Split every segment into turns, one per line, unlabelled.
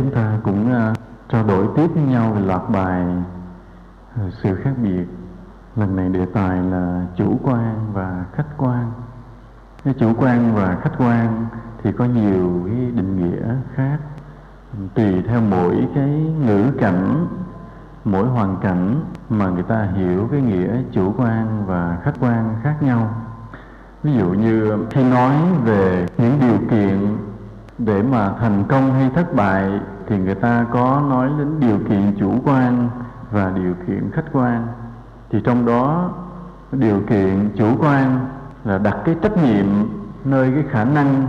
chúng ta cũng uh, trao đổi tiếp với nhau về loạt bài ờ, uh, sự khác biệt. Lần này đề tài là chủ quan và khách quan. Cái chủ quan và khách quan thì có nhiều cái định nghĩa khác. Tùy theo mỗi cái ngữ cảnh mỗi hoàn cảnh mà người ta hiểu cái nghĩa chủ quan và khách quan khác nhau. Ví dụ như khi nói về những điều kiện để mà thành công hay thất bại thì người ta có nói đến điều kiện chủ quan và điều kiện khách quan. Thì trong đó, điều kiện chủ quan là đặt cái trách nhiệm nơi cái khả năng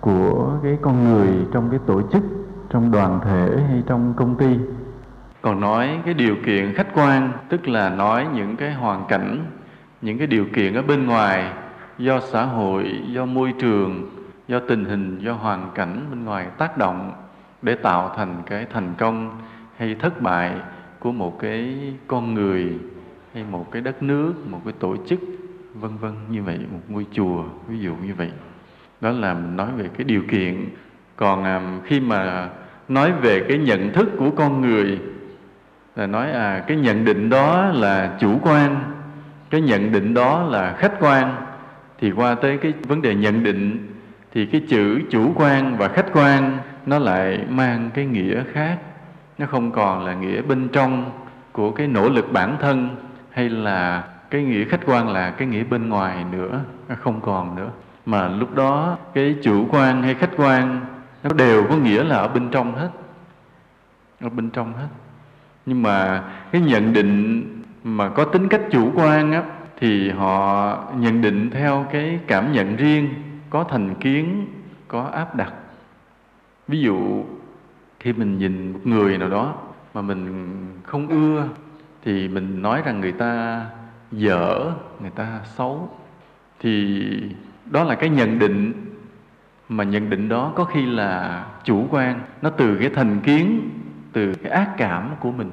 của cái con người trong cái tổ chức, trong đoàn thể hay trong công ty. Còn nói cái điều kiện khách quan, tức là nói những cái hoàn cảnh, những cái điều kiện ở bên ngoài, do xã hội, do môi trường do tình hình do hoàn cảnh bên ngoài tác động để tạo thành cái thành công hay thất bại của một cái con người hay một cái đất nước một cái tổ chức vân vân như vậy một ngôi chùa ví dụ như vậy. Đó là nói về cái điều kiện. Còn à, khi mà nói về cái nhận thức của con người là nói à cái nhận định đó là chủ quan cái nhận định đó là khách quan thì qua tới cái vấn đề nhận định thì cái chữ chủ quan và khách quan nó lại mang cái nghĩa khác. Nó không còn là nghĩa bên trong của cái nỗ lực bản thân hay là cái nghĩa khách quan là cái nghĩa bên ngoài nữa nó không còn nữa. Mà lúc đó cái chủ quan hay khách quan nó đều có nghĩa là ở bên trong hết. Ở bên trong hết. Nhưng mà cái nhận định mà có tính cách chủ quan á, thì họ nhận định theo cái cảm nhận riêng có thành kiến, có áp đặt. Ví dụ, khi mình nhìn một người nào đó mà mình không ưa, thì mình nói rằng người ta dở, người ta xấu. Thì đó là cái nhận định, mà nhận định đó có khi là chủ quan. Nó từ cái thành kiến, từ cái ác cảm của mình.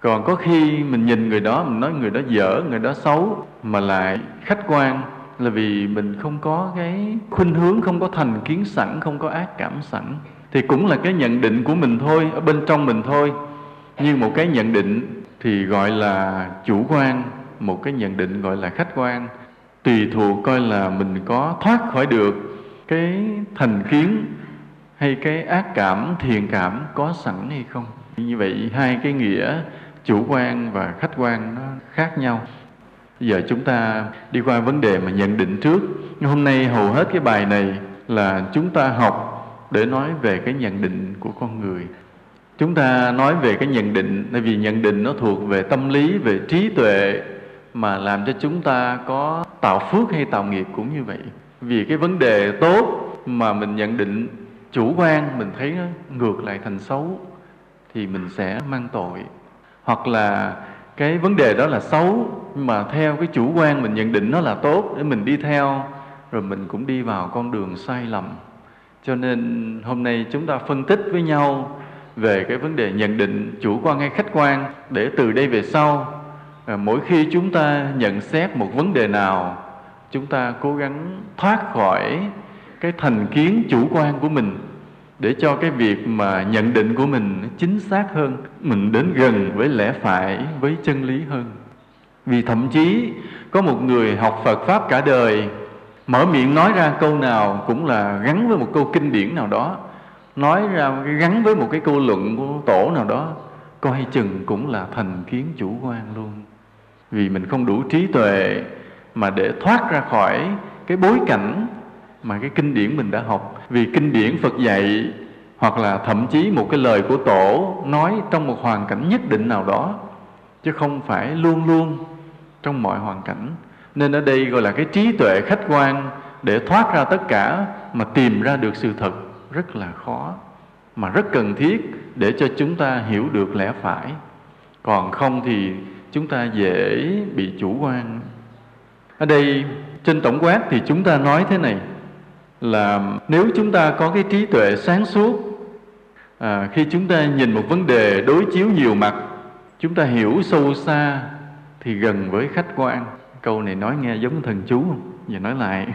Còn có khi mình nhìn người đó, mình nói người đó dở, người đó xấu, mà lại khách quan là vì mình không có cái khuynh hướng, không có thành kiến sẵn, không có ác cảm sẵn. Thì cũng là cái nhận định của mình thôi, ở bên trong mình thôi. Nhưng một cái nhận định thì gọi là chủ quan, một cái nhận định gọi là khách quan. Tùy thuộc coi là mình có thoát khỏi được cái thành kiến hay cái ác cảm thiền cảm có sẵn hay không. Như vậy hai cái nghĩa chủ quan và khách quan nó khác nhau bây giờ chúng ta đi qua vấn đề mà nhận định trước. Hôm nay hầu hết cái bài này là chúng ta học để nói về cái nhận định của con người. Chúng ta nói về cái nhận định, tại vì nhận định nó thuộc về tâm lý, về trí tuệ mà làm cho chúng ta có tạo phước hay tạo nghiệp cũng như vậy. Vì cái vấn đề tốt mà mình nhận định chủ quan, mình thấy nó ngược lại thành xấu thì mình sẽ mang tội. Hoặc là cái vấn đề đó là xấu, nhưng mà theo cái chủ quan mình nhận định nó là tốt, để mình đi theo, rồi mình cũng đi vào con đường sai lầm. Cho nên hôm nay chúng ta phân tích với nhau về cái vấn đề nhận định chủ quan hay khách quan, để từ đây về sau à, mỗi khi chúng ta nhận xét một vấn đề nào, chúng ta cố gắng thoát khỏi cái thành kiến chủ quan của mình để cho cái việc mà nhận định của mình chính xác hơn, mình đến gần với lẽ phải, với chân lý hơn. Vì thậm chí có một người học phật pháp cả đời, mở miệng nói ra câu nào cũng là gắn với một câu kinh điển nào đó, nói ra, gắn với một cái câu luận của tổ nào đó, coi chừng cũng là thành kiến chủ quan luôn. Vì mình không đủ trí tuệ mà để thoát ra khỏi cái bối cảnh mà cái kinh điển mình đã học. Vì kinh điển Phật dạy, hoặc là thậm chí một cái lời của tổ nói trong một hoàn cảnh nhất định nào đó, chứ không phải luôn luôn trong mọi hoàn cảnh. Nên ở đây gọi là cái trí tuệ khách quan để thoát ra tất cả mà tìm ra được sự thật rất là khó, mà rất cần thiết để cho chúng ta hiểu được lẽ phải. Còn không thì chúng ta dễ bị chủ quan. Ở đây, trên tổng quát thì chúng ta nói thế này là nếu chúng ta có cái trí tuệ sáng suốt à, khi chúng ta nhìn một vấn đề đối chiếu nhiều mặt chúng ta hiểu sâu xa thì gần với khách quan. Câu này nói nghe giống thần chú không? Giờ nói lại.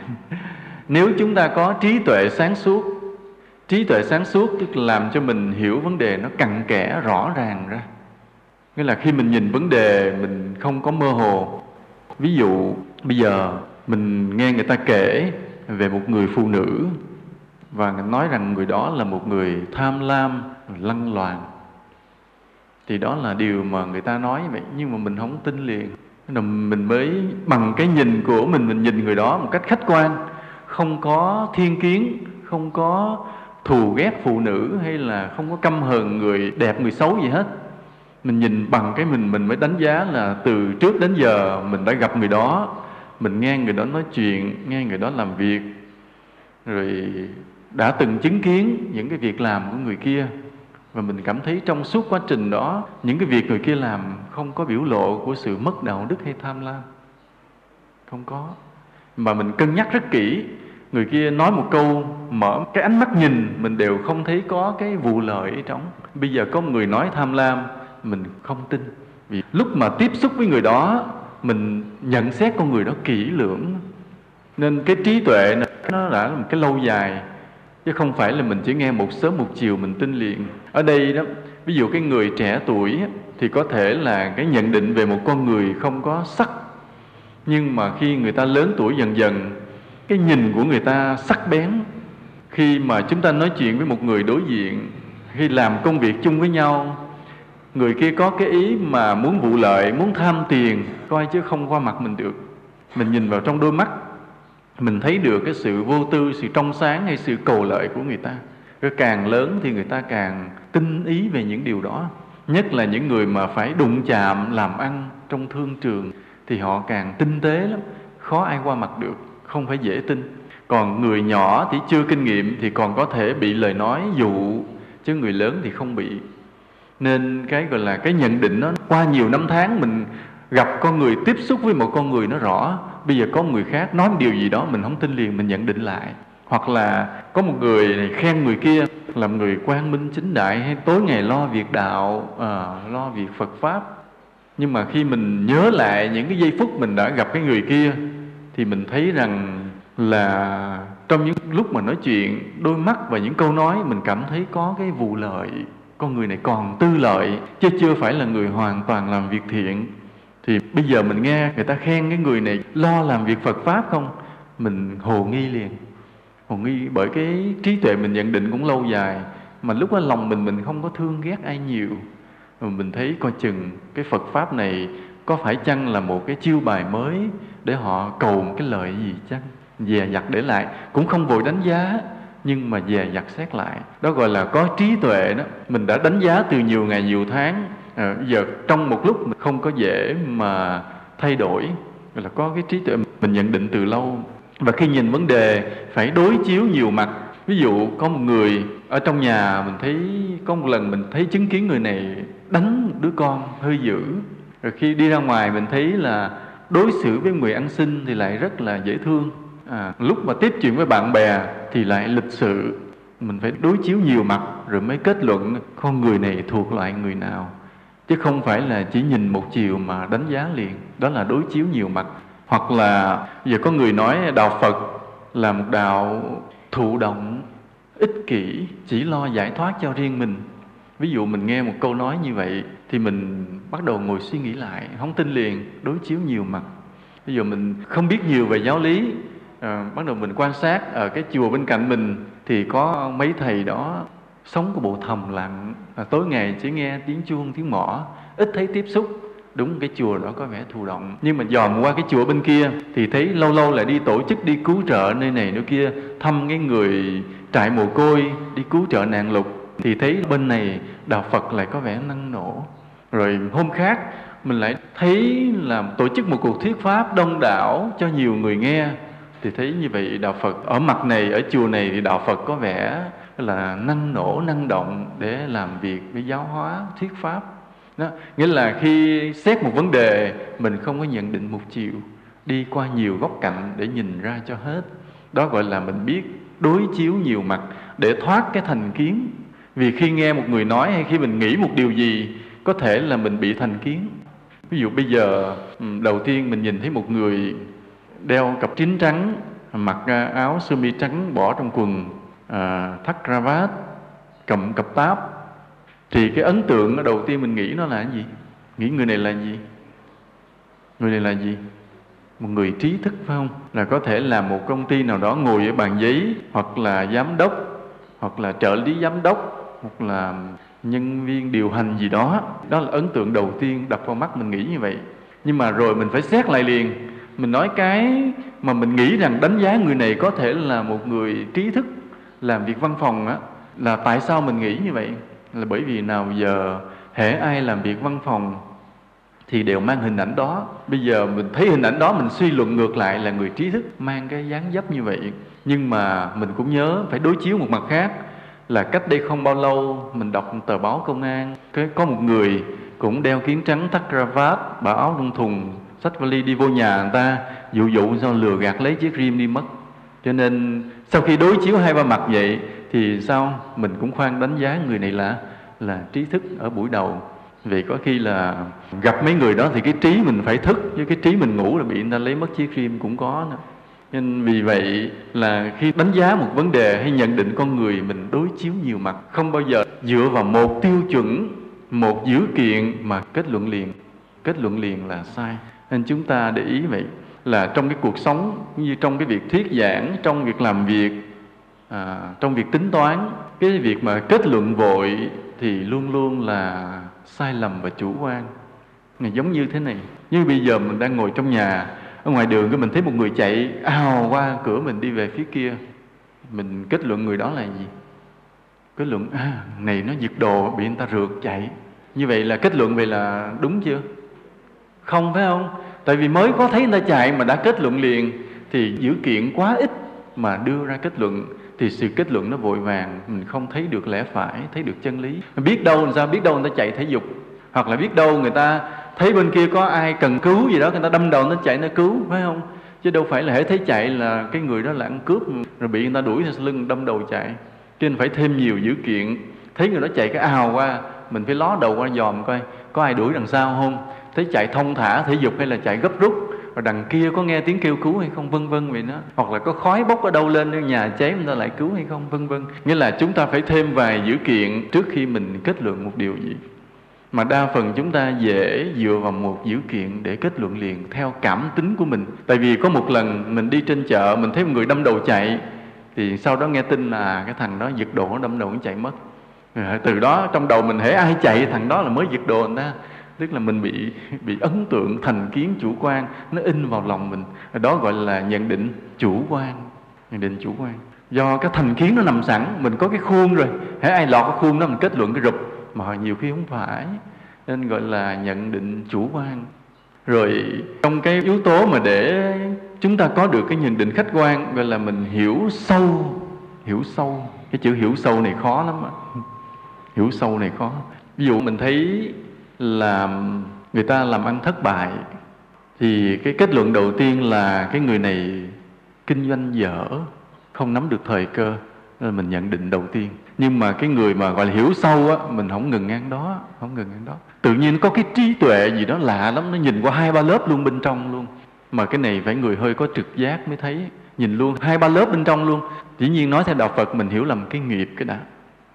Nếu chúng ta có trí tuệ sáng suốt trí tuệ sáng suốt tức là làm cho mình hiểu vấn đề nó cặn kẽ rõ ràng ra. Nghĩa là khi mình nhìn vấn đề mình không có mơ hồ. Ví dụ bây giờ mình nghe người ta kể về một người phụ nữ và nói rằng người đó là một người tham lam, lăng loàn. Thì đó là điều mà người ta nói vậy, nhưng mà mình không tin liền. Là mình mới bằng cái nhìn của mình mình nhìn người đó một cách khách quan. Không có thiên kiến, không có thù ghét phụ nữ hay là không có căm hờn người đẹp, người xấu gì hết. Mình nhìn bằng cái mình mình mới đánh giá là từ trước đến giờ mình đã gặp người đó mình nghe người đó nói chuyện, nghe người đó làm việc, rồi đã từng chứng kiến những cái việc làm của người kia. Và mình cảm thấy trong suốt quá trình đó, những cái việc người kia làm không có biểu lộ của sự mất đạo đức hay tham lam. Không có. Mà mình cân nhắc rất kỹ, người kia nói một câu mở cái ánh mắt nhìn, mình đều không thấy có cái vụ lợi ở trong. Bây giờ có người nói tham lam, mình không tin. Vì lúc mà tiếp xúc với người đó mình nhận xét con người đó kỹ lưỡng. Nên cái trí tuệ này, nó đã là một cái lâu dài chứ không phải là mình chỉ nghe một sớm một chiều mình tin liền. Ở đây đó ví dụ cái người trẻ tuổi thì có thể là cái nhận định về một con người không có sắc. Nhưng mà khi người ta lớn tuổi dần dần cái nhìn của người ta sắc bén. Khi mà chúng ta nói chuyện với một người đối diện khi làm công việc chung với nhau người kia có cái ý mà muốn vụ lợi, muốn tham tiền, coi chứ không qua mặt mình được. Mình nhìn vào trong đôi mắt, mình thấy được cái sự vô tư, sự trong sáng hay sự cầu lợi của người ta. Cái càng lớn thì người ta càng tinh ý về những điều đó. Nhất là những người mà phải đụng chạm, làm ăn trong thương trường, thì họ càng tinh tế lắm. Khó ai qua mặt được, không phải dễ tin. Còn người nhỏ thì chưa kinh nghiệm thì còn có thể bị lời nói dụ, chứ người lớn thì không bị nên cái gọi là cái nhận định nó qua nhiều năm tháng mình gặp con người tiếp xúc với một con người nó rõ bây giờ có người khác nói một điều gì đó mình không tin liền mình nhận định lại. Hoặc là có một người này khen người kia làm người quang minh chính đại hay tối ngày lo việc đạo à, lo việc phật pháp. Nhưng mà khi mình nhớ lại những cái giây phút mình đã gặp cái người kia thì mình thấy rằng là trong những lúc mà nói chuyện đôi mắt và những câu nói mình cảm thấy có cái vụ lợi con người này còn tư lợi, chứ chưa phải là người hoàn toàn làm việc thiện. Thì bây giờ mình nghe người ta khen cái người này lo làm việc Phật pháp không? Mình hồ nghi liền. Hồ nghi bởi cái trí tuệ mình nhận định cũng lâu dài, mà lúc đó lòng mình mình không có thương ghét ai nhiều. Mà mình thấy coi chừng cái Phật pháp này có phải chăng là một cái chiêu bài mới để họ cầu một cái lợi gì chăng? Dè dặt để lại, cũng không vội đánh giá nhưng mà dè dặt xét lại đó gọi là có trí tuệ đó. Mình đã đánh giá từ nhiều ngày nhiều tháng à, giờ trong một lúc mình không có dễ mà thay đổi gọi là có cái trí tuệ. Mình nhận định từ lâu. Và khi nhìn vấn đề phải đối chiếu nhiều mặt. Ví dụ có một người ở trong nhà mình thấy có một lần mình thấy chứng kiến người này đánh đứa con hơi dữ. Rồi khi đi ra ngoài mình thấy là đối xử với người ăn xin thì lại rất là dễ thương à, lúc mà tiếp chuyện với bạn bè thì lại lịch sự. Mình phải đối chiếu nhiều mặt rồi mới kết luận con người này thuộc loại người nào. Chứ không phải là chỉ nhìn một chiều mà đánh giá liền. Đó là đối chiếu nhiều mặt. Hoặc là giờ có người nói đạo phật là một đạo thụ động ích kỷ chỉ lo giải thoát cho riêng mình. Ví dụ mình nghe một câu nói như vậy thì mình bắt đầu ngồi suy nghĩ lại không tin liền đối chiếu nhiều mặt. Ví dụ mình không biết nhiều về giáo lý à, bắt đầu mình quan sát ở cái chùa bên cạnh mình thì có mấy thầy đó sống của bộ thầm lặng. À, tối ngày chỉ nghe tiếng chuông tiếng mõ ít thấy tiếp xúc. Đúng cái chùa đó có vẻ thụ động. Nhưng mà dòm qua cái chùa bên kia thì thấy lâu lâu lại đi tổ chức đi cứu trợ nơi này nơi kia thăm cái người trại mồ côi đi cứu trợ nạn lục. Thì thấy bên này đạo phật lại có vẻ năng nổ. Rồi hôm khác mình lại thấy là tổ chức một cuộc thuyết pháp đông đảo cho nhiều người nghe thì thấy như vậy đạo phật, ở mặt này, ở chùa này thì đạo phật có vẻ là năng nổ, năng động để làm việc với giáo hóa, thuyết pháp. Đó. nghĩa là khi xét một vấn đề, mình không có nhận định một chiều, đi qua nhiều góc cạnh để nhìn ra cho hết. Đó gọi là mình biết đối chiếu nhiều mặt để thoát cái thành kiến. Vì khi nghe một người nói hay khi mình nghĩ một điều gì, có thể là mình bị thành kiến. Ví dụ bây giờ đầu tiên mình nhìn thấy một người đeo cặp chín trắng mặc à, áo sơ mi trắng bỏ trong quần à, thắt cravat cầm cặp táp. Thì cái ấn tượng đầu tiên mình nghĩ nó là cái gì? Nghĩ người này là gì? Người này là gì? Một người trí thức phải không? Là có thể là một công ty nào đó ngồi ở bàn giấy hoặc là giám đốc hoặc là trợ lý giám đốc hoặc là nhân viên điều hành gì đó. Đó là ấn tượng đầu tiên đập vào mắt mình nghĩ như vậy. Nhưng mà rồi mình phải xét lại liền mình nói cái mà mình nghĩ rằng đánh giá người này có thể là một người trí thức, làm việc văn phòng á, là tại sao mình nghĩ như vậy? Là bởi vì nào giờ hễ ai làm việc văn phòng thì đều mang hình ảnh đó. Bây giờ mình thấy hình ảnh đó, mình suy luận ngược lại là người trí thức mang cái dáng dấp như vậy. Nhưng mà mình cũng nhớ phải đối chiếu một mặt khác, là cách đây không bao lâu mình đọc tờ báo công an có một người cũng đeo kiến trắng, thắt cravat bảo áo trong thùng sách vali đi vô nhà người ta, dụ dụ sao lừa gạt lấy chiếc rim đi mất. Cho nên, sau khi đối chiếu hai ba mặt vậy, thì sao? Mình cũng khoan đánh giá người này là là trí thức ở buổi đầu. Vì có khi là gặp mấy người đó thì cái trí mình phải thức, chứ cái trí mình ngủ là bị người ta lấy mất chiếc rim cũng có nữa. Nên vì vậy là khi đánh giá một vấn đề hay nhận định con người mình đối chiếu nhiều mặt, không bao giờ dựa vào một tiêu chuẩn, một dữ kiện mà kết luận liền. Kết luận liền là sai nên chúng ta để ý vậy là trong cái cuộc sống như trong cái việc thuyết giảng trong việc làm việc à, trong việc tính toán cái việc mà kết luận vội thì luôn luôn là sai lầm và chủ quan. Này giống như thế này như bây giờ mình đang ngồi trong nhà ở ngoài đường cái mình thấy một người chạy ào qua cửa mình đi về phía kia. Mình kết luận người đó là gì? Kết luận à này nó giật đồ bị người ta rượt chạy. Như vậy là kết luận về là đúng chưa? Không, phải không? Tại vì mới có thấy người ta chạy mà đã kết luận liền, thì dữ kiện quá ít mà đưa ra kết luận, thì sự kết luận nó vội vàng, mình không thấy được lẽ phải, thấy được chân lý. Biết đâu làm sao biết đâu người ta chạy thể dục, hoặc là biết đâu người ta thấy bên kia có ai cần cứu gì đó, người ta đâm đầu nó chạy nó cứu, phải không? Chứ đâu phải là hễ thấy chạy là cái người đó là ăn cướp, rồi bị người ta đuổi theo lưng đâm đầu chạy. Cho nên phải thêm nhiều dữ kiện. Thấy người đó chạy cái ào qua, mình phải ló đầu qua dòm coi, có ai đuổi đằng sau không? Thấy chạy thông thả, thể dục hay là chạy gấp rút? Và đằng kia có nghe tiếng kêu cứu hay không? Vân vân vậy đó. Hoặc là có khói bốc ở đâu lên, nhà cháy người ta lại cứu hay không? Vân vân. Nghĩa là chúng ta phải thêm vài dữ kiện trước khi mình kết luận một điều gì. Mà đa phần chúng ta dễ dựa vào một dữ kiện để kết luận liền theo cảm tính của mình. Tại vì có một lần mình đi trên chợ, mình thấy một người đâm đầu chạy, thì sau đó nghe tin là à, cái thằng đó giật đồ, nó đâm đầu nó chạy mất. Từ đó trong đầu mình hễ ai chạy, thằng đó là mới giật đồ người ta tức là mình bị bị ấn tượng thành kiến chủ quan, nó in vào lòng mình. Đó gọi là nhận định chủ quan, nhận định chủ quan. Do cái thành kiến nó nằm sẵn, mình có cái khuôn rồi. Hễ ai lọt cái khuôn đó, mình kết luận cái rụp. Mà nhiều khi không phải, nên gọi là nhận định chủ quan. Rồi, trong cái yếu tố mà để chúng ta có được cái nhận định khách quan, gọi là mình hiểu sâu hiểu sâu. Cái chữ hiểu sâu này khó lắm ạ hiểu sâu này khó. Ví dụ mình thấy là người ta làm ăn thất bại, thì cái kết luận đầu tiên là cái người này kinh doanh dở, không nắm được thời cơ, nên mình nhận định đầu tiên. Nhưng mà cái người mà gọi là hiểu sâu á, mình không ngừng ngang đó, không ngừng ngang đó. Tự nhiên có cái trí tuệ gì đó lạ lắm, nó nhìn qua hai ba lớp luôn bên trong luôn. Mà cái này phải người hơi có trực giác mới thấy, nhìn luôn hai ba lớp bên trong luôn. Dĩ nhiên nói theo đạo phật, mình hiểu lầm cái nghiệp cái đã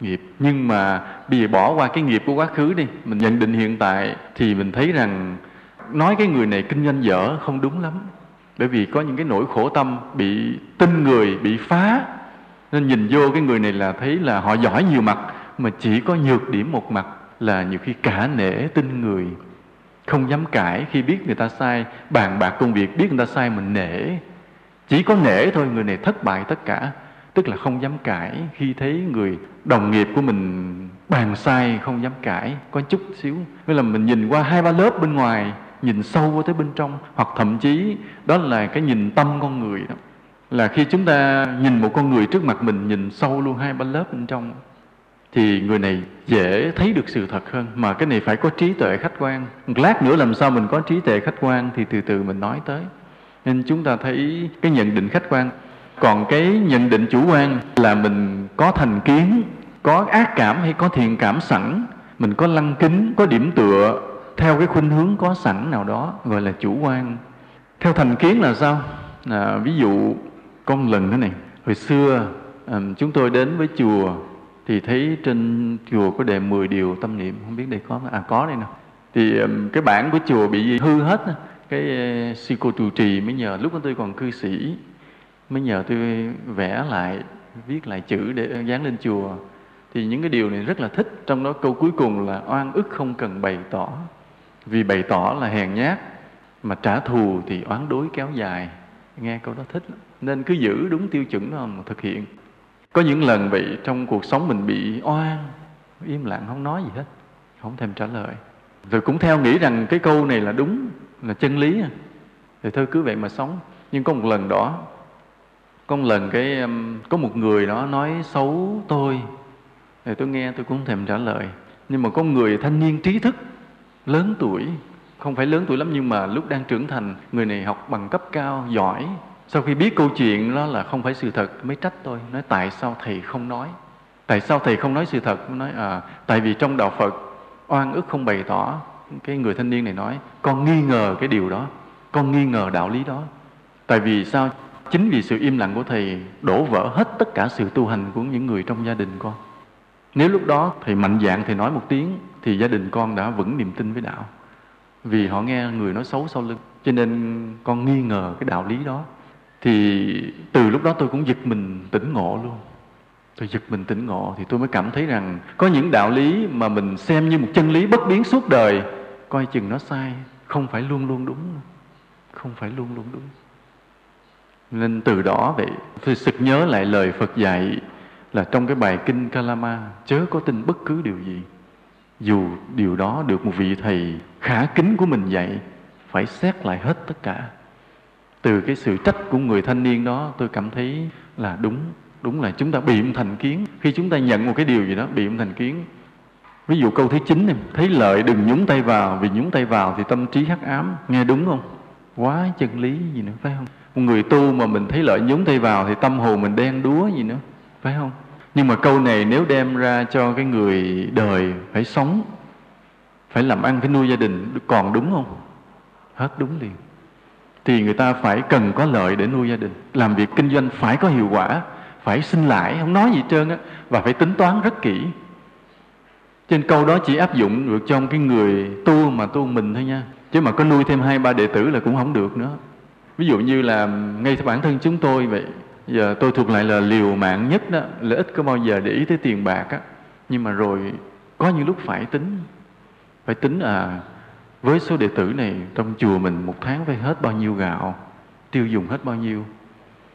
nghiệp. Nhưng mà bây giờ bỏ qua cái nghiệp của quá khứ đi, mình nhận định hiện tại thì mình thấy rằng nói cái người này kinh doanh dở không đúng lắm. Bởi vì có những cái nỗi khổ tâm bị tin người, bị phá. Nên nhìn vô cái người này là thấy là họ giỏi nhiều mặt, mà chỉ có nhược điểm một mặt là nhiều khi cả nể tin người. Không dám cãi khi biết người ta sai, bàn bạc công việc, biết người ta sai mình nể. Chỉ có nể thôi, người này thất bại tất cả tức là không dám cãi khi thấy người đồng nghiệp của mình bàn sai, không dám cãi, có chút xíu. Nghĩa là mình nhìn qua hai ba lớp bên ngoài, nhìn sâu vô tới bên trong, hoặc thậm chí đó là cái nhìn tâm con người đó. Là khi chúng ta nhìn một con người trước mặt mình, nhìn sâu luôn hai ba lớp bên trong, thì người này dễ thấy được sự thật hơn. Mà cái này phải có trí tuệ khách quan. Một lát nữa làm sao mình có trí tuệ khách quan thì từ từ mình nói tới. Nên chúng ta thấy cái nhận định khách quan còn cái nhận định chủ quan là mình có thành kiến có ác cảm hay có thiện cảm sẵn mình có lăng kính có điểm tựa theo cái khuynh hướng có sẵn nào đó gọi là chủ quan. Theo thành kiến là sao? À, ví dụ con lần thế này hồi xưa um, chúng tôi đến với chùa thì thấy trên chùa có đề 10 điều tâm niệm không biết đây có à có đây nè. Thì um, cái bản của chùa bị hư hết cái uh, sư cô trụ trì mới nhờ. Lúc đó tôi còn cư sĩ mới nhờ tôi vẽ lại, viết lại chữ để dán lên chùa. Thì những cái điều này rất là thích. Trong đó câu cuối cùng là oan ức không cần bày tỏ. Vì bày tỏ là hèn nhát, mà trả thù thì oán đối kéo dài. Nghe câu đó thích nên cứ giữ đúng tiêu chuẩn đó mà thực hiện. Có những lần vậy, trong cuộc sống mình bị oan, im lặng không nói gì hết, không thèm trả lời. Rồi cũng theo nghĩ rằng cái câu này là đúng, là chân lý. Thì thôi cứ vậy mà sống. Nhưng có một lần đó có lần cái um, có một người đó nói xấu tôi. Thì tôi nghe tôi cũng thèm trả lời. Nhưng mà có người thanh niên trí thức, lớn tuổi, không phải lớn tuổi lắm nhưng mà lúc đang trưởng thành, người này học bằng cấp cao, giỏi. Sau khi biết câu chuyện đó là không phải sự thật, mới trách tôi, nói tại sao thầy không nói. Tại sao thầy không nói sự thật? Nói à tại vì trong đạo phật, oan ức không bày tỏ. Cái người thanh niên này nói, con nghi ngờ cái điều đó, con nghi ngờ đạo lý đó. Tại vì sao chính vì sự im lặng của thầy, đổ vỡ hết tất cả sự tu hành của những người trong gia đình con. Nếu lúc đó thầy mạnh dạng thầy nói một tiếng, thì gia đình con đã vững niềm tin với đạo. Vì họ nghe người nói xấu sau lưng, cho nên con nghi ngờ cái đạo lý đó. Thì từ lúc đó tôi cũng giật mình tỉnh ngộ luôn. Tôi giật mình tỉnh ngộ thì tôi mới cảm thấy rằng có những đạo lý mà mình xem như một chân lý bất biến suốt đời, coi chừng nó sai, không phải luôn luôn đúng. Không phải luôn luôn đúng nên từ đó vậy, tôi sực nhớ lại lời Phật dạy là trong cái bài kinh Kalama, chớ có tin bất cứ điều gì. Dù điều đó được một vị thầy khả kính của mình dạy, phải xét lại hết tất cả. Từ cái sự trách của người thanh niên đó, tôi cảm thấy là đúng đúng là chúng ta bị một thành kiến. Khi chúng ta nhận một cái điều gì đó bị một thành kiến, ví dụ câu thứ chín này, thấy lợi đừng nhúng tay vào, vì nhúng tay vào thì tâm trí hắc ám. Nghe đúng không? Quá chân lý gì nữa, phải không? Một người tu mà mình thấy lợi nhúng tay vào thì tâm hồn mình đen đúa gì nữa, phải không? Nhưng mà câu này nếu đem ra cho cái người đời phải sống, phải làm ăn phải nuôi gia đình, còn đúng không? Hết đúng liền. Thì người ta phải cần có lợi để nuôi gia đình. Làm việc kinh doanh phải có hiệu quả, phải sinh lãi, không nói gì trơn á, và phải tính toán rất kỹ. Trên câu đó chỉ áp dụng được trong cái người tu mà tu mình thôi nha. Chứ mà có nuôi thêm hai, ba đệ tử là cũng không được nữa ví dụ như là ngay bản thân chúng tôi vậy, giờ tôi thuộc lại là liều mạng nhất đó, lợi ích có bao giờ để ý tới tiền bạc á. Nhưng mà rồi, có những lúc phải tính phải tính à với số đệ tử này trong chùa mình một tháng phải hết bao nhiêu gạo, tiêu dùng hết bao nhiêu.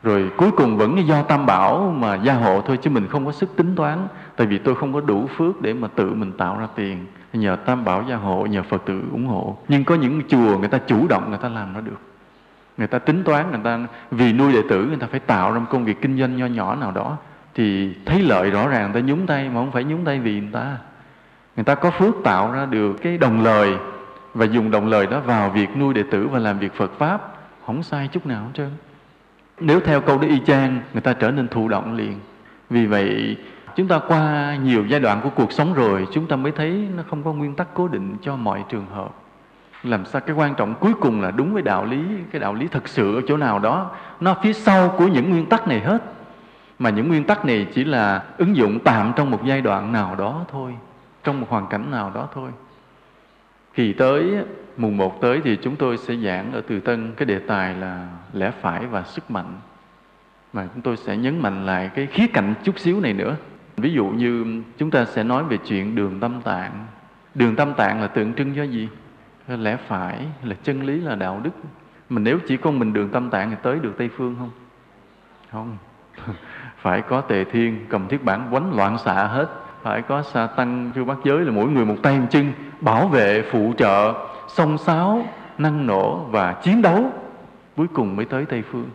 Rồi cuối cùng vẫn do tam bảo mà gia hộ thôi chứ mình không có sức tính toán, tại vì tôi không có đủ phước để mà tự mình tạo ra tiền. Nhờ tam bảo gia hộ, nhờ phật tử ủng hộ. Nhưng có những chùa người ta chủ động người ta làm nó được người ta tính toán, người ta vì nuôi đệ tử, người ta phải tạo ra một công việc kinh doanh nho nhỏ nào đó, thì thấy lợi rõ ràng, người ta nhúng tay, mà không phải nhúng tay vì người ta. Người ta có phước tạo ra được cái đồng lời, và dùng đồng lời đó vào việc nuôi đệ tử và làm việc Phật pháp, không sai chút nào hết trơn. Nếu theo câu đó y chang, người ta trở nên thụ động liền. Vì vậy, chúng ta qua nhiều giai đoạn của cuộc sống rồi, chúng ta mới thấy nó không có nguyên tắc cố định cho mọi trường hợp làm sao cái quan trọng cuối cùng là đúng với đạo lý, cái đạo lý thật sự ở chỗ nào đó. Nó phía sau của những nguyên tắc này hết. Mà những nguyên tắc này chỉ là ứng dụng tạm trong một giai đoạn nào đó thôi, trong một hoàn cảnh nào đó thôi. Kỳ tới, mùng một tới thì chúng tôi sẽ giảng ở từ tân. Cái đề tài là lẽ phải và sức mạnh. Mà chúng tôi sẽ nhấn mạnh lại cái khía cạnh chút xíu này nữa. Ví dụ như chúng ta sẽ nói về chuyện đường tâm tạng. Đường tâm tạng là tượng trưng cho gì? Lẽ phải là chân lý là đạo đức? Mình nếu chỉ có mình đường tâm tạng thì tới được tây phương không? Không. Phải có tề thiên, cầm thiết bản quánh loạn xạ hết. Phải có sa tăng chư bát giới là mỗi người một tay một chân, bảo vệ, phụ trợ, song sáo, năng nổ và chiến đấu. Cuối cùng mới tới tây phương.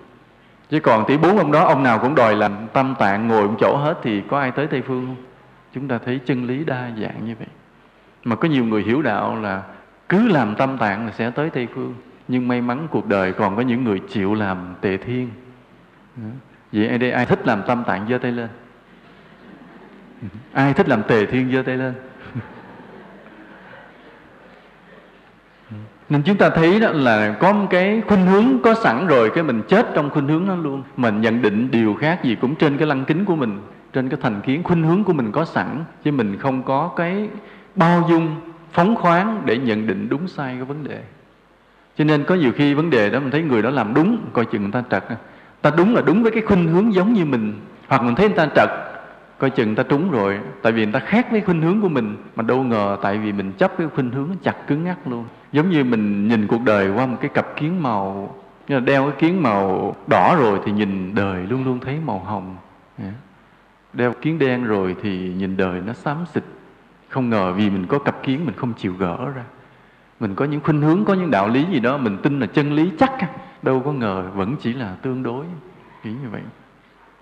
Chứ còn tỷ bốn ông đó, ông nào cũng đòi làm tâm tạng, ngồi một chỗ hết thì có ai tới tây phương không? Chúng ta thấy chân lý đa dạng như vậy. Mà có nhiều người hiểu đạo là cứ làm tâm tạng là sẽ tới tây phương. Nhưng may mắn cuộc đời còn có những người chịu làm tề thiên. Vậy ai đây? Ai thích làm tâm tạng giơ tay lên? Ai thích làm tề thiên giơ tay lên? Nên chúng ta thấy đó là có một cái khuynh hướng có sẵn rồi, cái mình chết trong khuynh hướng đó luôn. Mình nhận định điều khác gì cũng trên cái lăng kính của mình, trên cái thành kiến. Khuynh hướng của mình có sẵn, chứ mình không có cái bao dung phóng khoáng để nhận định đúng sai cái vấn đề. Cho nên có nhiều khi vấn đề đó mình thấy người đó làm đúng, coi chừng người ta trật. Ta đúng là đúng với cái khuynh hướng giống như mình, hoặc mình thấy người ta trật, coi chừng ta trúng rồi. Tại vì người ta khác với khuynh hướng của mình, mà đâu ngờ tại vì mình chấp cái khuynh hướng chặt cứng ngắc luôn. Giống như mình nhìn cuộc đời qua một cái cặp kiến màu, như là đeo cái kiến màu đỏ rồi thì nhìn đời luôn luôn thấy màu hồng. Dạ. Đeo kiến đen rồi thì nhìn đời nó xám xịt không ngờ vì mình có cặp kiến mình không chịu gỡ ra. Mình có những khuynh hướng có những đạo lý gì đó mình tin là chân lý chắc đâu có ngờ vẫn chỉ là tương đối. Nghĩ như vậy.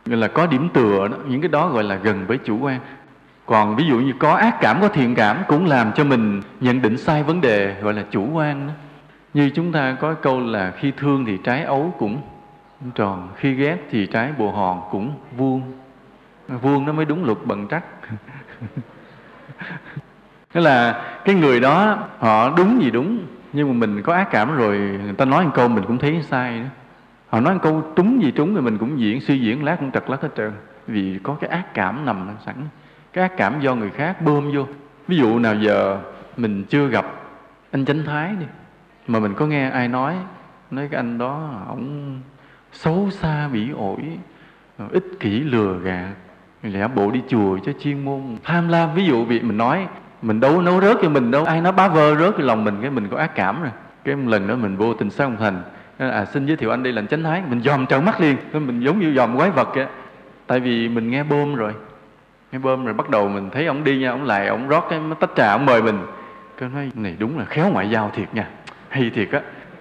Gọi là có điểm tựa đó, những cái đó gọi là gần với chủ quan. Còn ví dụ như có ác cảm có thiện cảm cũng làm cho mình nhận định sai vấn đề gọi là chủ quan đó. như chúng ta có câu là khi thương thì trái ấu cũng tròn khi ghét thì trái bồ hòn cũng vuông. Vuông nó mới đúng luật bận trắc. Tức là cái người đó, họ đúng gì đúng, nhưng mà mình có ác cảm rồi, người ta nói một câu mình cũng thấy sai đó. Họ nói một câu trúng gì trúng thì mình cũng diễn, suy diễn lát cũng trật lát hết trơn. Vì có cái ác cảm nằm sẵn. Cái ác cảm do người khác bơm vô. Ví dụ nào giờ mình chưa gặp anh chánh thái đi, mà mình có nghe ai nói nói cái anh đó ổng xấu xa bỉ ổi, ích kỷ lừa gạt, lẽ bộ đi chùa cho chuyên môn tham lam. Ví dụ bị mình nói mình đâu nấu rớt cho mình đâu. Ai nói bá vơ rớt cái lòng mình, cái mình có ác cảm rồi. Cái một lần đó mình vô tình sao không thành à xin giới thiệu anh đây là chánh thái. Mình dòm trợn mắt liền. Mình giống như dòm quái vật á tại vì mình nghe bơm rồi. Nghe bơm rồi bắt đầu mình thấy ông đi nha, ông lại, ông rót cái tách trà, ông mời mình. Cái nói, này, đúng là khéo ngoại giao thiệt nha. Hay thiệt á.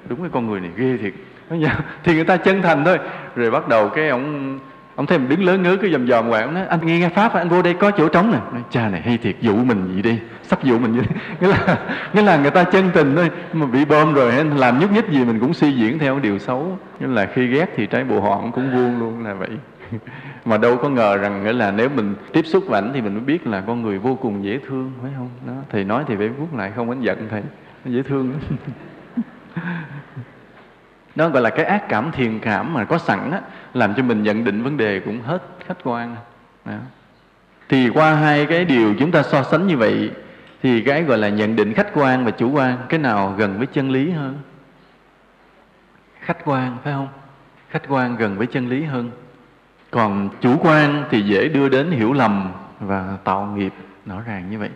Đúng cái con người này ghê thiệt. Dạ, thì người ta chân thành thôi. Rồi bắt đầu cái ông ông thấy mình đứng lớn ngớ cứ dòm dòm quẹo ông nói anh nghe nghe pháp anh vô đây có chỗ trống nè. Nói, cha này hay thiệt dụ mình gì đi sắp dụ mình vậy nghĩa là nghĩa là người ta chân tình thôi mà bị bơm rồi làm nhúc nhích gì mình cũng suy diễn theo điều xấu. Nghĩa là khi ghét thì trái bộ họng cũng vuông luôn là vậy. Mà đâu có ngờ rằng nghĩa là nếu mình tiếp xúc với ảnh thì mình mới biết là con người vô cùng dễ thương phải không? Đó thầy nói thì phải vuốt lại không đánh giận thầy dễ thương đó gọi là cái ác cảm thiền cảm mà có sẵn á, làm cho mình nhận định vấn đề cũng hết khách quan. Đó. thì qua hai cái điều chúng ta so sánh như vậy, thì cái gọi là nhận định khách quan và chủ quan, cái nào gần với chân lý hơn? Khách quan, phải không? Khách quan gần với chân lý hơn. Còn chủ quan thì dễ đưa đến hiểu lầm và tạo nghiệp, rõ ràng như vậy.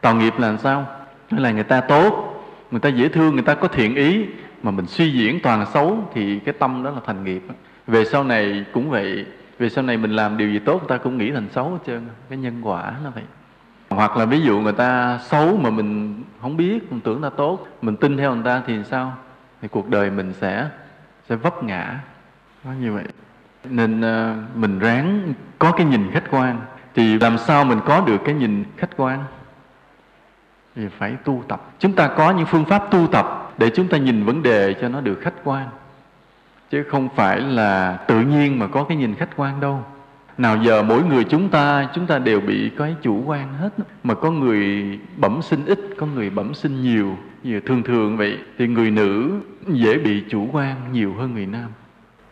Tạo nghiệp là sao? Là người ta tốt, người ta dễ thương, người ta có thiện ý, mà mình suy diễn toàn xấu thì cái tâm đó là thành nghiệp về sau này cũng vậy. Về sau này mình làm điều gì tốt người ta cũng nghĩ thành xấu hết trơn. Cái nhân quả nó vậy. Hoặc là ví dụ người ta xấu mà mình không biết mình tưởng ta tốt mình tin theo người ta thì sao? Thì cuộc đời mình sẽ sẽ vấp ngã. Nó như vậy. Nên uh, mình ráng có cái nhìn khách quan. Thì làm sao mình có được cái nhìn khách quan? Thì phải tu tập. Chúng ta có những phương pháp tu tập để chúng ta nhìn vấn đề cho nó được khách quan chứ không phải là tự nhiên mà có cái nhìn khách quan đâu. Nào giờ mỗi người chúng ta chúng ta đều bị cái chủ quan hết. Mà có người bẩm sinh ít, có người bẩm sinh nhiều, như thường thường vậy, thì người nữ dễ bị chủ quan nhiều hơn người nam.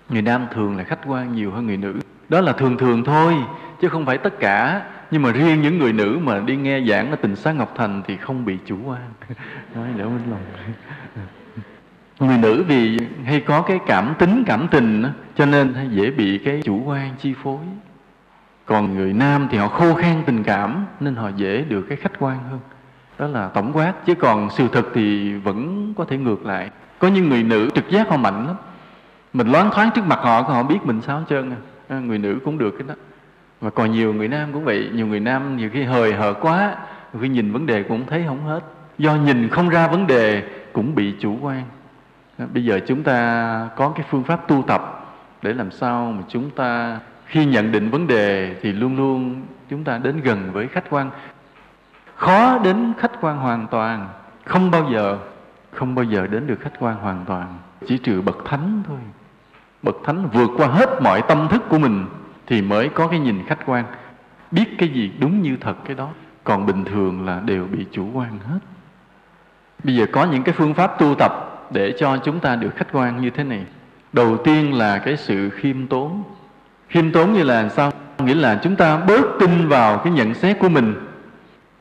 Người nam thường là khách quan nhiều hơn người nữ. Đó là thường thường thôi, chứ không phải tất cả. Nhưng mà riêng những người nữ mà đi nghe giảng ở tình xá ngọc thành thì không bị chủ quan. Nói đỡ minh lòng người nữ vì hay có cái cảm tính cảm tình đó, cho nên hay dễ bị cái chủ quan chi phối. Còn người nam thì họ khô khan tình cảm nên họ dễ được cái khách quan hơn. Đó là tổng quát chứ còn sự thật thì vẫn có thể ngược lại. Có những người nữ trực giác họ mạnh lắm. Mình loáng thoáng trước mặt họ họ biết mình sao hết trơn à. à người nữ cũng được cái đó. Và còn nhiều người nam cũng vậy nhiều người nam nhiều khi hời hờ quá khi nhìn vấn đề cũng thấy không hết. Do nhìn không ra vấn đề cũng bị chủ quan bây giờ chúng ta có cái phương pháp tu tập để làm sao mà chúng ta khi nhận định vấn đề thì luôn luôn chúng ta đến gần với khách quan. Khó đến khách quan hoàn toàn, không bao giờ, không bao giờ đến được khách quan hoàn toàn. Chỉ trừ bậc thánh thôi. Bậc thánh vượt qua hết mọi tâm thức của mình thì mới có cái nhìn khách quan. Biết cái gì đúng như thật cái đó, còn bình thường là đều bị chủ quan hết. Bây giờ có những cái phương pháp tu tập để cho chúng ta được khách quan như thế này. Đầu tiên là cái sự khiêm tốn. Khiêm tốn như là sao? Nghĩa là chúng ta bớt tin vào cái nhận xét của mình.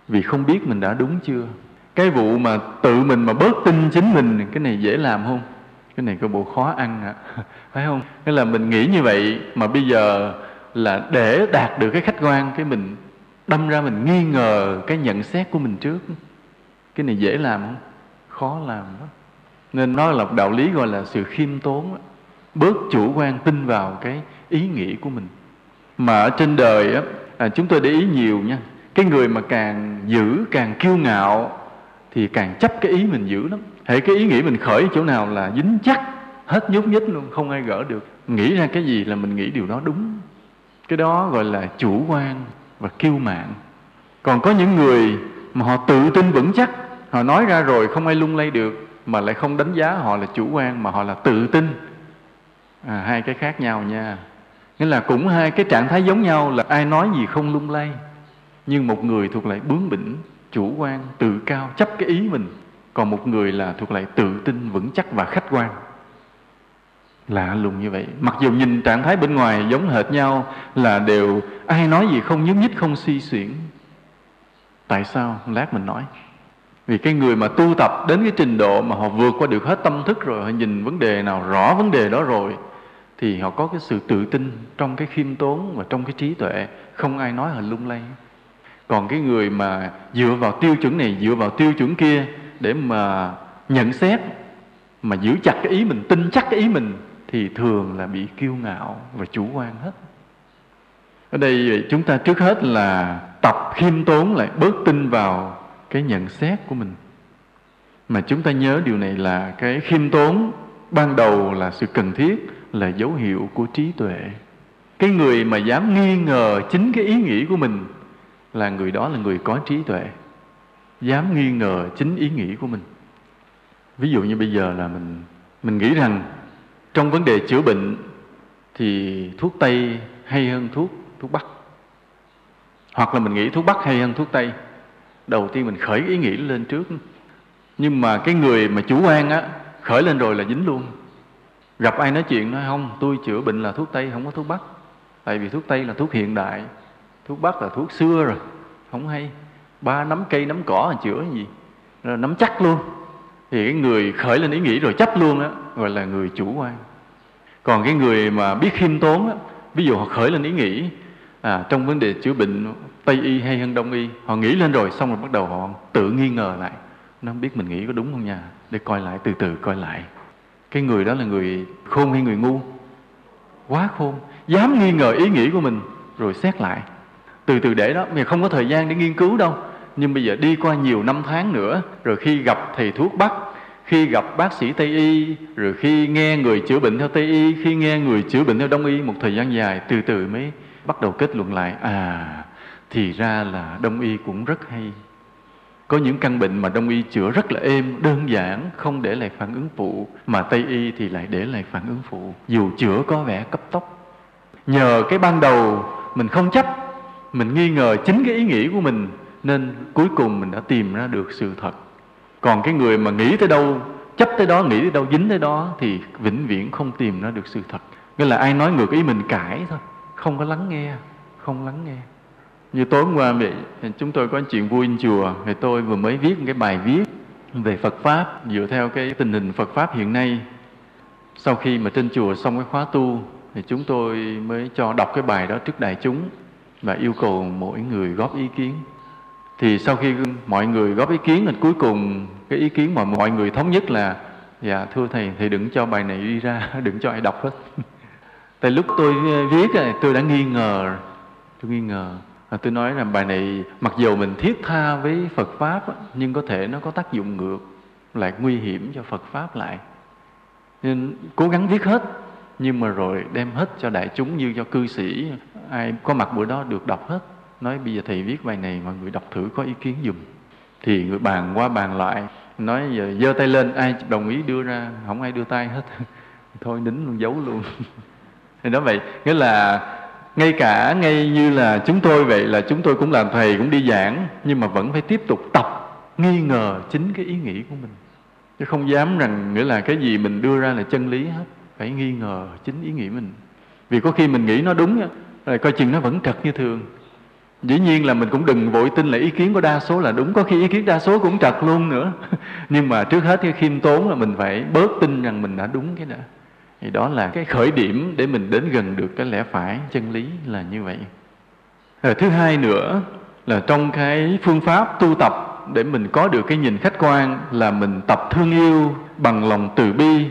Vì không biết mình đã đúng chưa? Cái vụ mà tự mình mà bớt tin chính mình, cái này dễ làm không? Cái này có bộ khó ăn ạ. À. phải không? Nghĩa là mình nghĩ như vậy mà bây giờ là để đạt được cái khách quan, cái mình đâm ra mình nghi ngờ cái nhận xét của mình trước. Cái này dễ làm không? Khó làm đó nên nó là một đạo lý gọi là sự khiêm tốn bớt chủ quan tin vào cái ý nghĩ của mình. Mà ở trên đời á à, chúng tôi để ý nhiều nha. Cái người mà càng giữ càng kiêu ngạo thì càng chấp cái ý mình giữ lắm. Hệ cái ý nghĩ mình khởi chỗ nào là dính chắc hết nhúc nhích luôn không ai gỡ được. Nghĩ ra cái gì là mình nghĩ điều đó đúng. Cái đó gọi là chủ quan và kiêu mạn. Còn có những người mà họ tự tin vững chắc họ nói ra rồi không ai lung lay được mà lại không đánh giá họ là chủ quan mà họ là tự tin. À, hai cái khác nhau nha. Nghĩa là cũng hai cái trạng thái giống nhau là ai nói gì không lung lay nhưng một người thuộc lại bướng bỉnh chủ quan tự cao chấp cái ý mình. Còn một người là thuộc lại tự tin vững chắc và khách quan. Lạ lùng như vậy. Mặc dù nhìn trạng thái bên ngoài giống hệt nhau là đều ai nói gì không nhúc nhích không suy xuyển. Tại sao? Lát mình nói vì cái người mà tu tập đến cái trình độ mà họ vượt qua được hết tâm thức rồi, họ nhìn vấn đề nào, rõ vấn đề đó rồi, thì họ có cái sự tự tin trong cái khiêm tốn và trong cái trí tuệ. Không ai nói họ lung lay. Còn cái người mà dựa vào tiêu chuẩn này, dựa vào tiêu chuẩn kia để mà nhận xét, mà giữ chặt cái ý mình, tin chắc cái ý mình, thì thường là bị kiêu ngạo và chủ quan hết. Ở đây chúng ta trước hết là tập khiêm tốn lại bớt tin vào cái nhận xét của mình. Mà chúng ta nhớ điều này là cái khiêm tốn ban đầu là sự cần thiết, là dấu hiệu của trí tuệ. Cái người mà dám nghi ngờ chính cái ý nghĩ của mình là người đó là người có trí tuệ. Dám nghi ngờ chính ý nghĩ của mình. Ví dụ như bây giờ là mình mình nghĩ rằng trong vấn đề chữa bệnh thì thuốc tây hay hơn thuốc thuốc bắc. Hoặc là mình nghĩ thuốc bắc hay hơn thuốc tây đầu tiên mình khởi ý nghĩ lên trước. Nhưng mà cái người mà chủ quan á, khởi lên rồi là dính luôn. Gặp ai nói chuyện nói không, tôi chữa bệnh là thuốc tây, không có thuốc bắc. Tại vì thuốc tây là thuốc hiện đại, thuốc bắc là thuốc xưa rồi, không hay. Ba nắm cây nắm cỏ là chữa gì? Rồi nắm chắc luôn. Thì cái người khởi lên ý nghĩ rồi chấp luôn á, gọi là người chủ quan. Còn cái người mà biết khiêm tốn á, ví dụ họ khởi lên ý nghĩ à, trong vấn đề chữa bệnh tây y hay hơn đông y họ nghĩ lên rồi xong rồi bắt đầu họ tự nghi ngờ lại. Nó không biết mình nghĩ có đúng không nha? Để coi lại từ từ coi lại. Cái người đó là người khôn hay người ngu? Quá khôn. Dám nghi ngờ ý nghĩ của mình rồi xét lại. Từ từ để đó mình không có thời gian để nghiên cứu đâu. Nhưng bây giờ đi qua nhiều năm tháng nữa rồi khi gặp thầy thuốc bắc khi gặp bác sĩ tây y rồi khi nghe người chữa bệnh theo tây y khi nghe người chữa bệnh theo đông y một thời gian dài từ từ mới bắt đầu kết luận lại à thì ra là đông y cũng rất hay. Có những căn bệnh mà đông y chữa rất là êm, đơn giản, không để lại phản ứng phụ, mà tây y thì lại để lại phản ứng phụ. Dù chữa có vẻ cấp tốc. Nhờ cái ban đầu, mình không chấp, mình nghi ngờ chính cái ý nghĩ của mình, nên cuối cùng mình đã tìm ra được sự thật. Còn cái người mà nghĩ tới đâu, chấp tới đó, nghĩ tới đâu, dính tới đó, thì vĩnh viễn không tìm ra được sự thật. Nghĩa là ai nói ngược ý mình cãi thôi không có lắng nghe, không lắng nghe. Như tối hôm qua vậy, chúng tôi có chuyện vui in chùa. Thì tôi vừa mới viết một cái bài viết về Phật pháp, dựa theo cái tình hình Phật pháp hiện nay. Sau khi mà trên chùa xong cái khóa tu, thì chúng tôi mới cho đọc cái bài đó trước đại chúng và yêu cầu mỗi người góp ý kiến. Thì sau khi mọi người góp ý kiến, thì cuối cùng cái ý kiến mà mọi người thống nhất là dạ thưa thầy thì đừng cho bài này đi ra, đừng cho ai đọc hết tại lúc tôi ờ, viết này tôi đã nghi ngờ, tôi nghi ngờ. Tôi nói rằng bài này mặc dù mình thiết tha với Phật pháp nhưng có thể nó có tác dụng ngược lại, nguy hiểm cho Phật pháp lại. Nên cố gắng viết hết, nhưng mà rồi đem hết cho đại chúng như cho cư sĩ. Ai có mặt bữa đó được đọc hết. Nói bây giờ thầy viết bài này, mọi người đọc thử có ý kiến dùm thì người bàn qua bàn lại, nói giờ giơ tay lên, ai đồng ý đưa ra, không ai đưa tay hết. Thôi nín luôn, giấu luôn. thì đó vậy, nghĩa là ngay cả ngay như là chúng tôi vậy là chúng tôi cũng làm thầy, cũng đi giảng, nhưng mà vẫn phải tiếp tục tập, nghi ngờ chính cái ý nghĩ của mình. Chứ không dám rằng, nghĩa là cái gì mình đưa ra là chân lý hết, phải nghi ngờ chính ý nghĩ mình. Vì có khi mình nghĩ nó đúng rồi coi chừng nó vẫn trật như thường. Dĩ nhiên là mình cũng đừng vội tin là ý kiến của đa số là đúng, có khi ý kiến đa số cũng trật luôn nữa. Nhưng mà trước hết cái khiêm tốn là mình phải bớt tin rằng mình đã đúng cái đã thì đó là cái khởi điểm để mình đến gần được cái lẽ phải chân lý là như vậy. Rồi thứ hai nữa là trong cái phương pháp tu tập để mình có được cái nhìn khách quan là mình tập thương yêu bằng lòng từ bi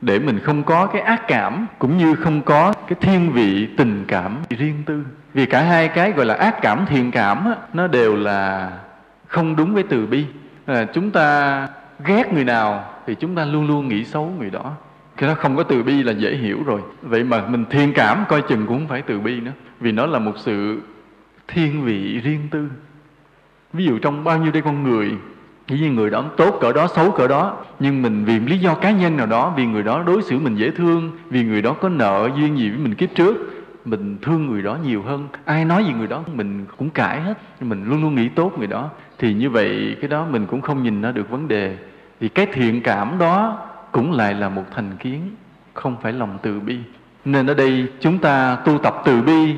để mình không có cái ác cảm cũng như không có cái thiên vị tình cảm riêng tư. Vì cả hai cái gọi là ác cảm thiện cảm á, nó đều là không đúng với từ bi. Là chúng ta ghét người nào thì chúng ta luôn luôn nghĩ xấu người đó cái đó không có từ bi là dễ hiểu rồi. Vậy mà mình thiện cảm coi chừng cũng phải từ bi nữa. Vì nó là một sự thiên vị riêng tư. Ví dụ trong bao nhiêu đây con người, dĩ nhiên người đó tốt cỡ đó, xấu cỡ đó, nhưng mình vì lý do cá nhân nào đó, vì người đó đối xử mình dễ thương, vì người đó có nợ duyên gì với mình kiếp trước, mình thương người đó nhiều hơn. Ai nói gì người đó, mình cũng cãi hết. Mình luôn luôn nghĩ tốt người đó. Thì như vậy, cái đó mình cũng không nhìn ra được vấn đề. Thì cái thiện cảm đó cũng lại là một thành kiến, không phải lòng từ bi. Nên ở đây chúng ta tu tập từ bi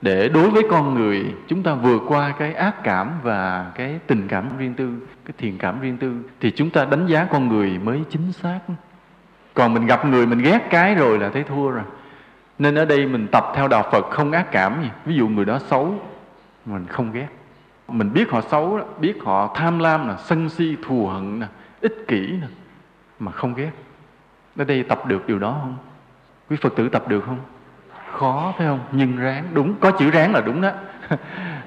để đối với con người, chúng ta vượt qua cái ác cảm và cái tình cảm riêng tư, cái thiện cảm riêng tư, thì chúng ta đánh giá con người mới chính xác. Còn mình gặp người mình ghét cái rồi là thấy thua rồi. Nên ở đây mình tập theo đạo phật không ác cảm gì. Ví dụ người đó xấu, mình không ghét. Mình biết họ xấu biết họ tham lam là sân si, thù hận nè, ích kỷ nè mà không ghét. Ở đây tập được điều đó không? Quý phật tử tập được không? Khó, phải không? Nhưng ráng, đúng, có chữ ráng là đúng đó.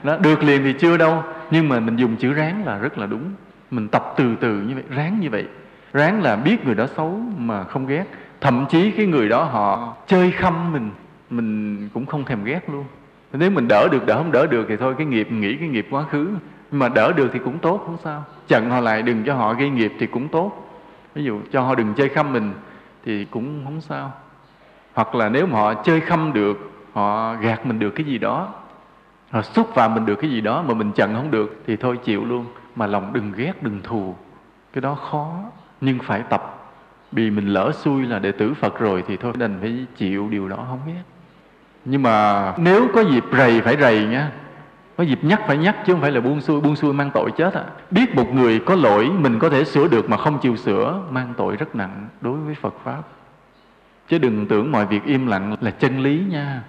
Nó được liền thì chưa đâu, nhưng mà mình dùng chữ ráng là rất là đúng. Mình tập từ từ như vậy, ráng như vậy. Ráng là biết người đó xấu mà không ghét. Thậm chí cái người đó họ chơi khăm mình mình cũng không thèm ghét luôn. Nếu mình đỡ được, đỡ không đỡ được thì thôi, cái nghiệp nghĩ cái nghiệp quá khứ. Mà đỡ được thì cũng tốt, không sao. Chặn họ lại, đừng cho họ gây nghiệp thì cũng tốt ví dụ, cho họ đừng chơi khăm mình thì cũng không sao. Hoặc là nếu mà họ chơi khăm được, họ gạt mình được cái gì đó, họ xúc phạm mình được cái gì đó mà mình chặn không được thì thôi chịu luôn. Mà lòng đừng ghét, đừng thù, cái đó khó. Nhưng phải tập. Vì mình lỡ xui là đệ tử Phật rồi thì thôi, đành phải chịu điều đó không ghét. Nhưng mà nếu có dịp rầy, phải rầy nha có dịp nhắc phải nhắc chứ không phải là buông xuôi buông xuôi mang tội chết à. biết một người có lỗi, mình có thể sửa được mà không chịu sửa, mang tội rất nặng đối với Phật pháp. Chứ đừng tưởng mọi việc im lặng là chân lý nha.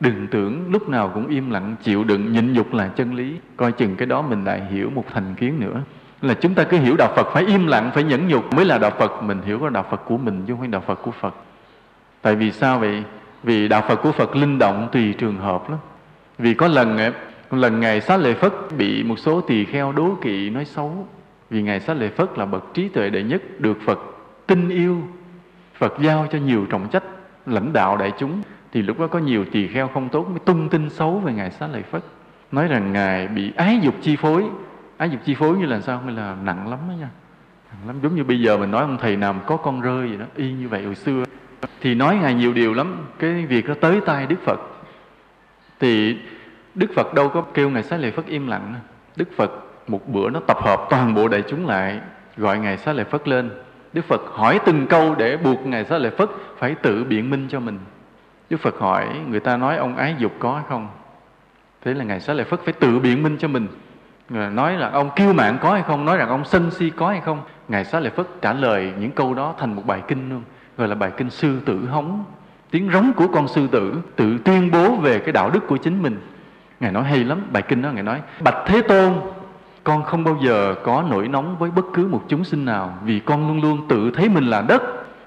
Đừng tưởng lúc nào cũng im lặng, chịu đựng, nhịn nhục là chân lý. Coi chừng cái đó mình lại hiểu một thành kiến nữa. Là chúng ta cứ hiểu đạo Phật phải im lặng, phải nhẫn nhục mới là đạo Phật. Mình hiểu có đạo Phật của mình chứ không phải đạo Phật của Phật. Tại vì sao vậy? Vì đạo Phật của Phật linh động tùy trường hợp lắm. Vì có lần lần ngài xá lợi phất, bị một số tỳ kheo đố kỵ nói xấu. Vì ngài xá lợi phất là bậc trí tuệ đệ nhất, được Phật tin yêu, Phật giao cho nhiều trọng trách, lãnh đạo đại chúng, thì lúc đó có nhiều tỳ kheo không tốt mới tung tin xấu về ngài xá lợi phất. Nói rằng ngài bị ái dục chi phối. Ái dục chi phối như là sao? Mới là nặng lắm đó nha. Nặng lắm. Giống như bây giờ mình nói ông thầy nào có con rơi vậy đó, y như vậy hồi xưa. Thì nói ngài nhiều điều lắm. Cái việc nó tới tay đức phật. Thì đức phật đâu có kêu ngài xá lợi phất im lặng đức phật một bữa nó tập hợp toàn bộ đại chúng lại, gọi ngài xá lợi phất lên. Đức phật hỏi từng câu để buộc ngài xá lợi phất phải tự biện minh cho mình. Đức phật hỏi, người ta nói ông ái dục có hay không? Thế là ngài xá lợi phất phải tự biện minh cho mình. Nói là ông kiêu mạng có hay không? Nói rằng ông sân si có hay không? Ngài xá lợi phất trả lời những câu đó thành một bài kinh luôn, gọi là bài kinh sư tử hống. Tiếng rống của con sư tử tự tuyên bố về cái đạo đức của chính mình ngài nói hay lắm bài kinh đó ngài nói bạch thế tôn con không bao giờ có nổi nóng với bất cứ một chúng sinh nào vì con luôn luôn tự thấy mình là đất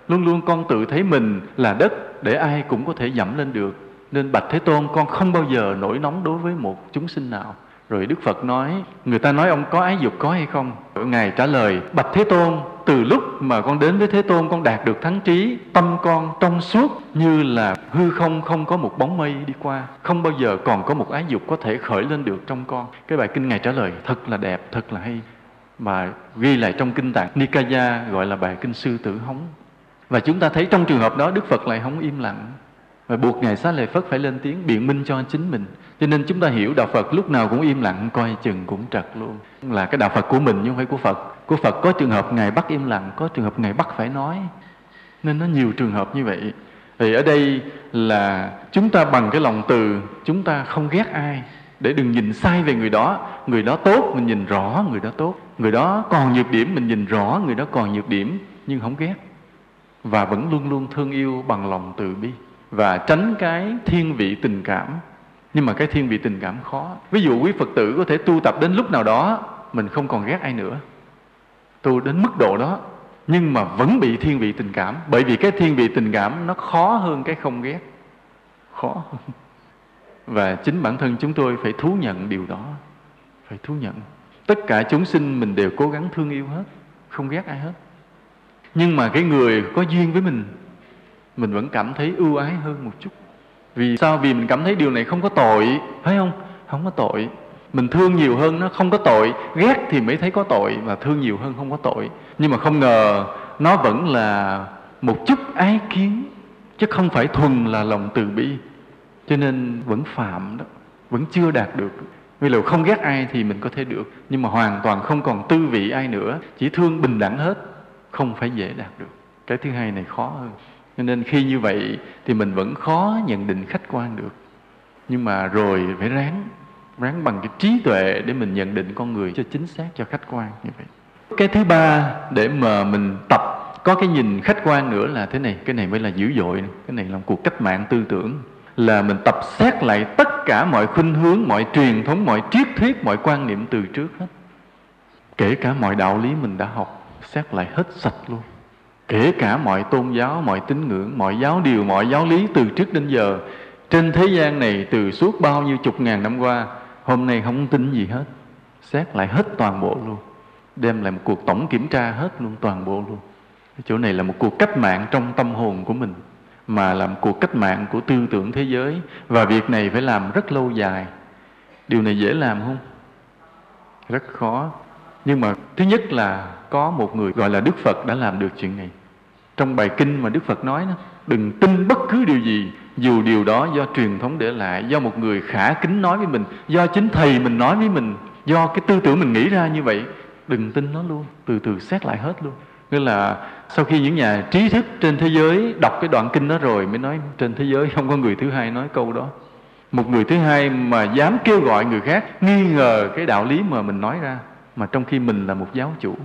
luôn luôn con tự thấy mình là đất để ai cũng có thể dẫm lên được nên bạch thế tôn con không bao giờ nổi nóng đối với một chúng sinh nào rồi Đức Phật nói, người ta nói ông có ái dục có hay không? Ngài trả lời, Bạch Thế Tôn, từ lúc mà con đến với Thế Tôn con đạt được thắng trí, tâm con trong suốt như là hư không không có một bóng mây đi qua, không bao giờ còn có một ái dục có thể khởi lên được trong con. Cái bài kinh Ngài trả lời thật là đẹp, thật là hay. Mà ghi lại trong kinh tạng Nikaya gọi là bài kinh sư tử hống. Và chúng ta thấy trong trường hợp đó Đức Phật lại không im lặng. và buộc ngài xá lợi phất phải lên tiếng biện minh cho chính mình cho nên chúng ta hiểu đạo phật lúc nào cũng im lặng, coi chừng cũng trật luôn. Là cái đạo phật của mình chứ không phải của phật. Của phật có trường hợp ngài bắt im lặng, có trường hợp ngài bắt phải nói. Nên nó nhiều trường hợp như vậy. Thì ở đây là chúng ta bằng cái lòng từ, chúng ta không ghét ai. Để đừng nhìn sai về người đó. Người đó tốt, mình nhìn rõ người đó tốt. Người đó còn nhược điểm, mình nhìn rõ người đó còn nhược điểm, nhưng không ghét. Và vẫn luôn luôn thương yêu bằng lòng từ bi. Và tránh cái thiên vị tình cảm nhưng mà cái thiên vị tình cảm khó. Ví dụ quý phật tử có thể tu tập đến lúc nào đó, mình không còn ghét ai nữa. Tu đến mức độ đó, nhưng mà vẫn bị thiên vị tình cảm. Bởi vì cái thiên vị tình cảm nó khó hơn cái không ghét. Khó hơn. Và chính bản thân chúng tôi phải thú nhận điều đó. Phải thú nhận. Tất cả chúng sinh mình đều cố gắng thương yêu hết, không ghét ai hết. Nhưng mà cái người có duyên với mình mình vẫn cảm thấy ưu ái hơn một chút vì sao? Vì mình cảm thấy điều này không có tội, phải không? Không có tội. Mình thương nhiều hơn nó không có tội, ghét thì mới thấy có tội, và thương nhiều hơn không có tội. Nhưng mà không ngờ, nó vẫn là một chút ái kiến, chứ không phải thuần là lòng từ bi. Cho nên vẫn phạm đó, vẫn chưa đạt được. Vì là không ghét ai thì mình có thể được, nhưng mà hoàn toàn không còn tư vị ai nữa, chỉ thương bình đẳng hết, không phải dễ đạt được. Cái thứ hai này khó hơn cho nên khi như vậy thì mình vẫn khó nhận định khách quan được. Nhưng mà rồi phải ráng ráng bằng cái trí tuệ để mình nhận định con người cho chính xác, cho khách quan như vậy. Cái thứ ba để mà mình tập, có cái nhìn khách quan nữa là thế này, cái này mới là dữ dội cái này là một cuộc cách mạng tư tưởng. Là mình tập xét lại tất cả mọi khuynh hướng, mọi truyền thống, mọi triết thuyết, mọi quan niệm từ trước hết. Kể cả mọi đạo lý mình đã học, xét lại hết sạch luôn kể cả mọi tôn giáo, mọi tín ngưỡng, mọi giáo điều, mọi giáo lý từ trước đến giờ, trên thế gian này từ suốt bao nhiêu chục ngàn năm qua, hôm nay không tin gì hết. Xét lại hết toàn bộ luôn. Đem lại một cuộc tổng kiểm tra hết luôn toàn bộ luôn. Chỗ này là một cuộc cách mạng trong tâm hồn của mình, mà làm cuộc cách mạng của tư tưởng thế giới. Và việc này phải làm rất lâu dài. Điều này dễ làm không? Rất khó nhưng mà thứ nhất là có một người gọi là đức phật đã làm được chuyện này. Trong bài kinh mà đức phật nói đó, đừng tin bất cứ điều gì, dù điều đó do truyền thống để lại, do một người khả kính nói với mình, do chính thầy mình nói với mình, do cái tư tưởng mình nghĩ ra như vậy, đừng tin nó luôn, từ từ xét lại hết luôn. Nghĩa là sau khi những nhà trí thức trên thế giới đọc cái đoạn kinh đó rồi mới nói trên thế giới không có người thứ hai nói câu đó. Một người thứ hai mà dám kêu gọi người khác nghi ngờ cái đạo lý mà mình nói ra mà trong khi mình là một giáo chủ,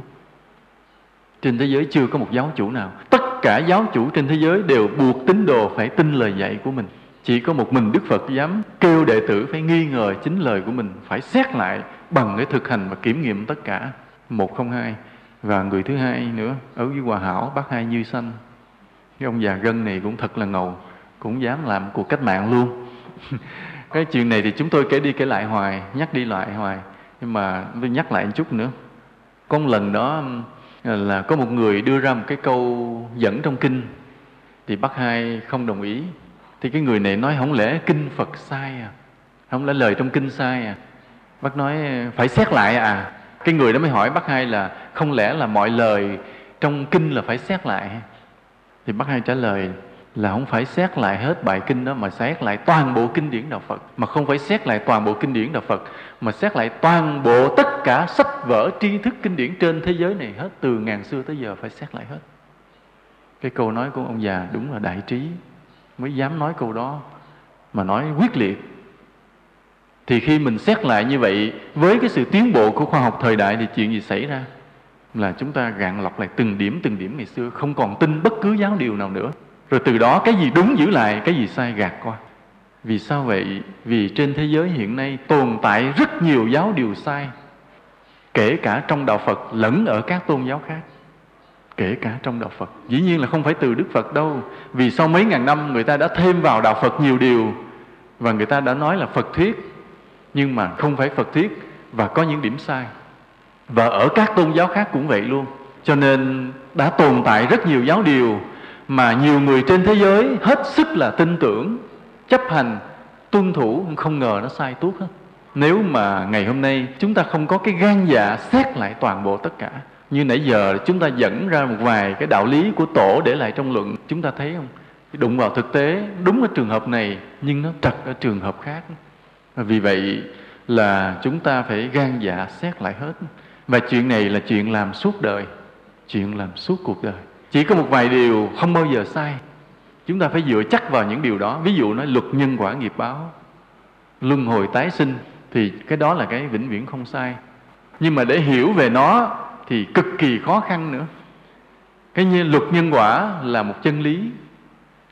trên thế giới chưa có một giáo chủ nào. Tất cả giáo chủ trên thế giới đều buộc tín đồ phải tin lời dạy của mình. Chỉ có một mình đức phật dám kêu đệ tử phải nghi ngờ chính lời của mình, phải xét lại bằng cái thực hành và kiểm nghiệm tất cả. Một không hai, và người thứ hai nữa, ở với hòa hảo, bác hai như sanh. Cái ông già gân này cũng thật là ngầu, cũng dám làm cuộc cách mạng luôn. Cái chuyện này thì chúng tôi kể đi kể lại hoài, nhắc đi lại hoài nhưng mà tôi nhắc lại một chút nữa. Có một lần đó ờ, là có một người đưa ra một cái câu dẫn trong kinh, thì bác hai không đồng ý. Thì cái người này nói, không lẽ kinh phật sai à? Không lẽ lời trong kinh sai à? Bác nói, phải xét lại à. Cái người đó mới hỏi bác hai là, không lẽ là mọi lời trong kinh là phải xét lại? Thì bác hai trả lời là không phải xét lại hết bài kinh đó, mà xét lại toàn bộ kinh điển đạo Phật. Mà không phải xét lại toàn bộ kinh điển đạo Phật, mà xét lại toàn bộ tất cả sách vở, tri thức kinh điển trên thế giới này hết, từ ngàn xưa tới giờ phải xét lại hết. Cái câu nói của ông già đúng là đại trí. Mới dám nói câu đó, mà nói quyết liệt. Thì khi mình xét lại như vậy, với cái sự tiến bộ của khoa học thời đại thì chuyện gì xảy ra? Là chúng ta gạn lọc lại từng điểm từng điểm ngày xưa, không còn tin bất cứ giáo điều nào nữa rồi từ đó cái gì đúng giữ lại, cái gì sai gạt qua. Vì sao vậy? Vì trên thế giới hiện nay tồn tại rất nhiều giáo điều sai, kể cả trong đạo phật lẫn ở các tôn giáo khác. Kể cả trong đạo phật. Dĩ nhiên là không phải từ đức phật đâu. Vì sau mấy ngàn năm người ta đã thêm vào đạo phật nhiều điều, và người ta đã nói là phật thuyết. Nhưng mà không phải phật thuyết, và có những điểm sai. Và ở các tôn giáo khác cũng vậy luôn. Cho nên đã tồn tại rất nhiều giáo điều mà nhiều người trên thế giới hết sức là tin tưởng, chấp hành tuân thủ không ngờ nó sai tuốt hết. Nếu mà ngày hôm nay chúng ta không có cái gan dạ xét lại toàn bộ tất cả, như nãy giờ chúng ta dẫn ra một vài cái đạo lý của tổ để lại trong luận, chúng ta thấy không? Đụng vào thực tế, đúng ở trường hợp này, nhưng nó trật ở trường hợp khác. Vì vậy là chúng ta phải gan dạ xét lại hết. Và chuyện này là chuyện làm suốt đời, chuyện làm suốt cuộc đời chỉ có một vài điều không bao giờ sai. Chúng ta phải dựa chắc vào những điều đó. Ví dụ nói luật nhân quả nghiệp báo. Luân hồi tái sinh thì cái đó là cái vĩnh viễn không sai. Nhưng mà để hiểu về nó thì cực kỳ khó khăn nữa. Cái như luật nhân quả là một chân lý.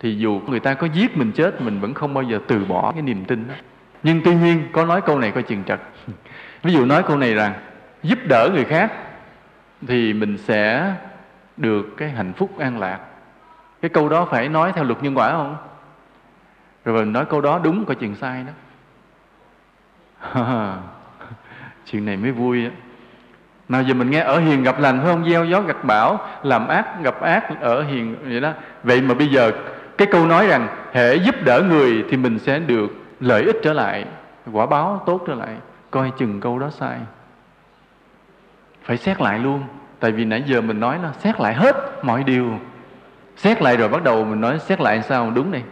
Thì dù người ta có giết mình chết, mình vẫn không bao giờ từ bỏ cái niềm tin đó. Nhưng tuy nhiên, có nói câu này coi chừng trật. Ví dụ nói câu này rằng, giúp đỡ người khác thì mình sẽ được cái hạnh phúc an lạc. Cái câu đó phải nói theo luật nhân quả không? Rồi mình nói câu đó đúng coi chừng sai đó. Chuyện này mới vui á. Nào giờ mình nghe ở hiền gặp lành phải không? Gieo gió gặt bão, làm ác gặp ác ở hiền vậy đó. Vậy mà bây giờ cái câu nói rằng hệ giúp đỡ người thì mình sẽ được lợi ích trở lại, quả báo tốt trở lại. Coi chừng câu đó sai. Phải xét lại luôn tại vì nãy giờ mình nói là xét lại hết mọi điều. Xét lại rồi bắt đầu mình nói xét lại sao? Đúng này.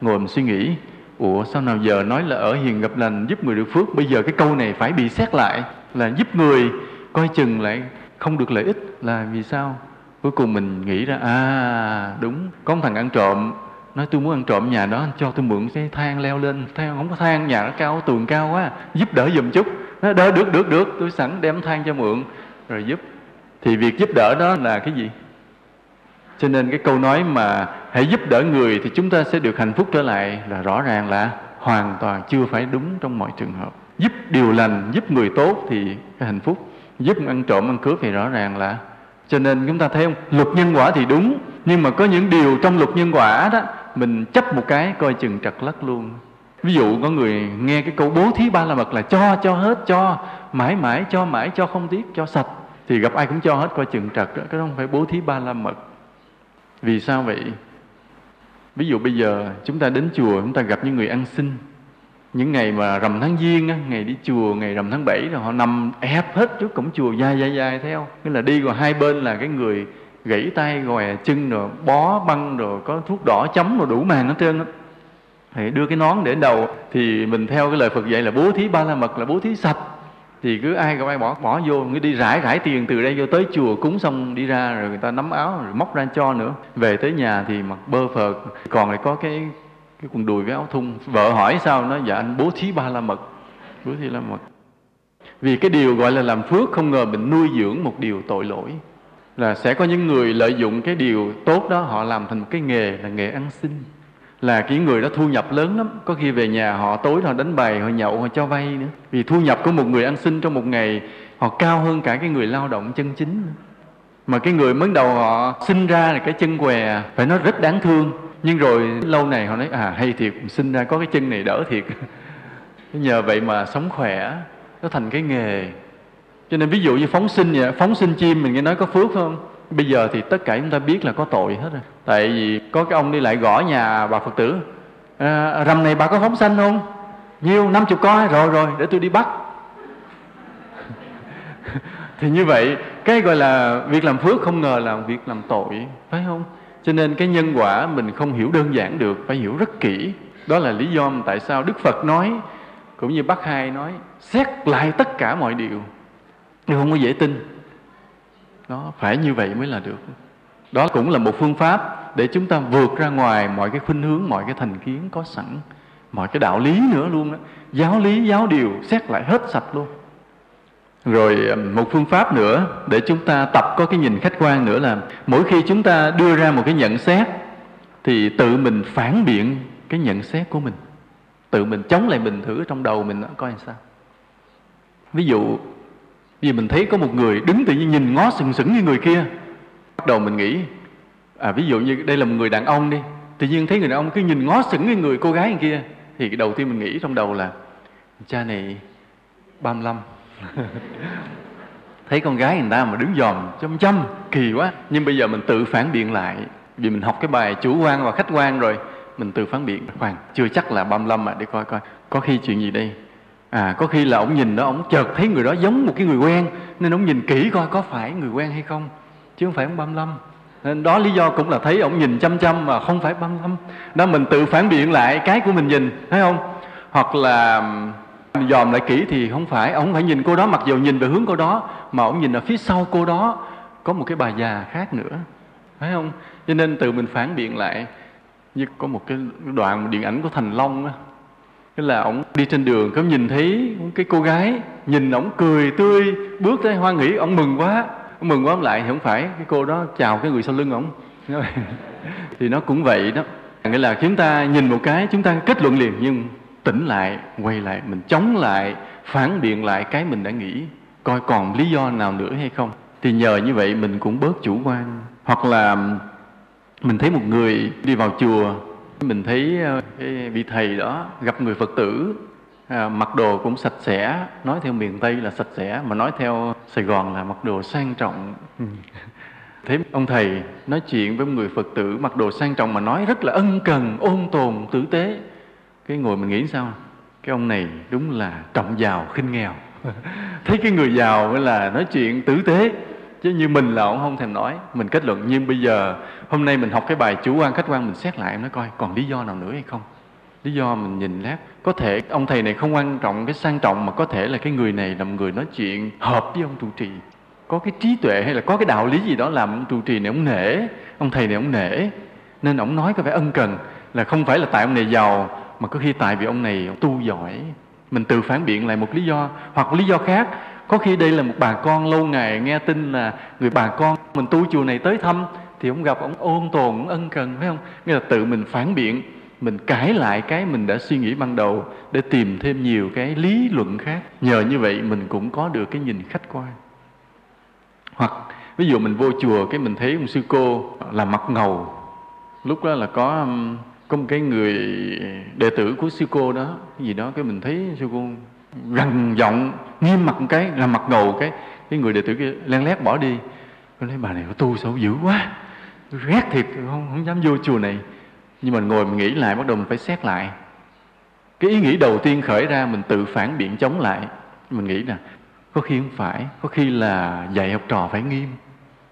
Ngồi mình suy nghĩ. Ủa, sao nào giờ nói là ở hiền gặp lành giúp người được phước? Bây giờ cái câu này phải bị xét lại là giúp người coi chừng lại không được lợi ích là vì sao? Cuối cùng mình nghĩ ra à đúng. Có một thằng ăn trộm nói, tôi muốn ăn trộm nhà đó cho tôi mượn cái thang leo lên. Thang, không có thang, nhà nó cao, tường cao quá, giúp đỡ giùm chút. Nó, đỡ, được được được, tôi sẵn đem thang cho mượn. Rồi giúp thì việc giúp đỡ đó là cái gì? Cho nên cái câu nói mà hãy giúp đỡ người thì chúng ta sẽ được hạnh phúc trở lại là rõ ràng là hoàn toàn chưa phải đúng trong mọi trường hợp. Giúp điều lành, giúp người tốt thì cái hạnh phúc. Giúp ăn trộm, ăn cướp thì rõ ràng là. Cho nên chúng ta thấy không? Luật nhân quả thì đúng, nhưng mà có những điều trong luật nhân quả đó, mình chấp một cái coi chừng trật lắc luôn. Ví dụ có người nghe cái câu bố thí ba la mật là cho cho hết, cho, mãi mãi, cho mãi, cho không tiếc, cho sạch thì gặp ai cũng cho hết coi chừng trật đó. cái đó không phải bố thí ba la mật. Vì sao vậy? Ví dụ bây giờ chúng ta đến chùa chúng ta gặp những người ăn xin. Những ngày mà rằm tháng giêng á, ngày đi chùa ngày rằm tháng 7 rồi họ nằm ép hết trước cổng chùa dài dài dài theo. Nghĩa là đi rồi hai bên là cái người gãy tay gòi chân rồi bó băng rồi có thuốc đỏ chấm rồi đủ màn hết trơn á. Thì đưa cái nón để đầu. Thì mình theo cái lời Phật dạy là bố thí ba la mật là bố thí sạch thì cứ ai gặp ai bỏ bỏ vô người đi rải rải tiền từ đây vô tới chùa cúng xong đi ra rồi người ta nắm áo rồi móc ra cho nữa. Về tới nhà thì mặc bơ phờ còn lại có cái cái quần đùi với áo thun. Vợ hỏi sao? Nó dạ anh bố thí ba la mật bố thí la mật vì cái điều gọi là làm phước không ngờ mình nuôi dưỡng một điều tội lỗi. Là sẽ có những người lợi dụng cái điều tốt đó, họ làm thành một cái nghề là nghề ăn xin là cái người đó thu nhập lớn lắm. Có khi về nhà họ tối họ đánh bài, họ nhậu, họ cho vay nữa. Vì thu nhập của một người ăn xin trong một ngày, họ cao hơn cả cái người lao động chân chính nữa. mà cái người mới đầu họ sinh ra là cái chân què, phải nói rất đáng thương. Nhưng rồi lâu này họ nói à hay thiệt, sinh ra có cái chân này đỡ thiệt. Nhờ vậy mà sống khỏe, nó thành cái nghề. Cho nên ví dụ như phóng sinh vậy, phóng sinh chim mình nghe nói có phước không? Bây giờ thì tất cả chúng ta biết là có tội hết rồi tại vì có cái ông đi lại gõ nhà bà phật tử. À, rằm này bà có phóng sanh không? Nhiêu năm chục con rồi rồi để tôi đi bắt. Thì như vậy cái gọi là việc làm phước không ngờ là việc làm tội phải không? Cho nên cái nhân quả mình không hiểu đơn giản được phải hiểu rất kỹ. Đó là lý do tại sao đức phật nói cũng như bác hai nói xét lại tất cả mọi điều. Nhưng không có dễ tin. Đó phải như vậy mới là được đó cũng là một phương pháp để chúng ta vượt ra ngoài mọi cái khuynh hướng, mọi cái thành kiến có sẵn, mọi cái đạo lý nữa luôn đó. Giáo lý, giáo điều, xét lại hết sạch luôn. Rồi một phương pháp nữa để chúng ta tập có cái nhìn khách quan nữa là mỗi khi chúng ta đưa ra một cái nhận xét thì tự mình phản biện cái nhận xét của mình. Tự mình chống lại mình thử trong đầu mình coi làm sao. Ví dụ vì mình thấy có một người đứng tự nhiên nhìn ngó sừng sững như người kia bắt đầu mình nghĩ à ví dụ như đây là một người đàn ông đi, tự nhiên thấy người đàn ông cứ nhìn ngó sững cái người cô gái kia, thì cái đầu tiên mình nghĩ trong đầu là, cha này 35 thấy con gái người ta mà đứng dòm chăm chăm, kỳ quá. Nhưng bây giờ mình tự phản biện lại, vì mình học cái bài chủ quan và khách quan rồi, mình tự phản biện. Khoan, chưa chắc là 35 mà để coi coi, có khi chuyện gì đây? À có khi là ông nhìn đó, ông chợt thấy người đó giống một cái người quen, nên ông nhìn kỹ coi có phải người quen hay không chứ không phải ông 35 nên đó lý do cũng là thấy ông nhìn chăm chăm mà không phải băng tâm đó mình tự phản biện lại cái của mình nhìn, thấy không? Hoặc là dòm lại kỹ thì không phải. Ông phải nhìn cô đó, mặc dù nhìn về hướng cô đó, mà ông nhìn ở phía sau cô đó, có một cái bà già khác nữa. Phải không? Cho nên tự mình phản biện lại. Như có một cái đoạn điện ảnh của thành long á. Tức là ông đi trên đường có nhìn thấy cái cô gái, nhìn ông cười tươi, bước tới hoa nghỉ ông mừng quá mừng quá, ông lại, thì không phải. Cái cô đó chào cái người sau lưng ông thì nó cũng vậy đó. Nghĩa là chúng ta nhìn một cái, chúng ta kết luận liền, nhưng tỉnh lại, quay lại, mình chống lại, phản biện lại cái mình đã nghĩ, coi còn lý do nào nữa hay không. Thì nhờ như vậy mình cũng bớt chủ quan. Hoặc là mình thấy một người đi vào chùa, mình thấy ờ, cái vị thầy đó gặp người phật tử à, mặc đồ cũng sạch sẽ nói theo miền tây là sạch sẽ mà nói theo sài gòn là mặc đồ sang trọng. Thấy ông thầy nói chuyện với người phật tử mặc đồ sang trọng mà nói rất là ân cần ôn tồn tử tế. Cái ngồi mình nghĩ sao? Cái ông này đúng là trọng giàu khinh nghèo. Thấy cái người giàu mới là nói chuyện tử tế. Chứ như mình là ông không thèm nói mình kết luận. Nhưng bây giờ hôm nay mình học cái bài chủ quan khách quan mình xét lại nó coi còn lý do nào nữa hay không lý do mình nhìn lát, có thể ông thầy này không quan trọng cái sang trọng mà có thể là cái người này là một người nói chuyện hợp với ông trụ trì. Có cái trí tuệ hay là có cái đạo lý gì đó làm ông trụ trì này ông nể, ông thầy này ông nể. Nên ông nói có vẻ ân cần là không phải là tại ông này giàu, mà có khi tại vì ông này ông tu giỏi. Mình tự phản biện lại một lý do, hoặc lý do khác, có khi đây là một bà con lâu ngày nghe tin là người bà con mình tu chùa này tới thăm, thì ông gặp ông ôn tồn, ông ân cần, phải không? Nghĩa là tự mình phản biện mình cải lại cái mình đã suy nghĩ ban đầu để tìm thêm nhiều cái lý luận khác. Nhờ như vậy mình cũng có được cái nhìn khách quan. Hoặc, ví dụ mình vô chùa cái mình thấy ông sư cô là mặt ngầu. Lúc đó là có có một cái người đệ tử của sư cô đó, cái gì đó, cái mình thấy sư cô gằn giọng, nghiêm mặt một cái, là mặt ngầu cái. Cái người đệ tử kia len lét bỏ đi. Tôi nói bà này có tu sao dữ quá. Tôi ghét thiệt, không không dám vô chùa này nhưng mà ngồi mình nghĩ lại, bắt đầu mình phải xét lại. Cái ý nghĩ đầu tiên khởi ra, mình tự phản biện chống lại. Mình nghĩ nè, có khi không phải, có khi là dạy học trò phải nghiêm.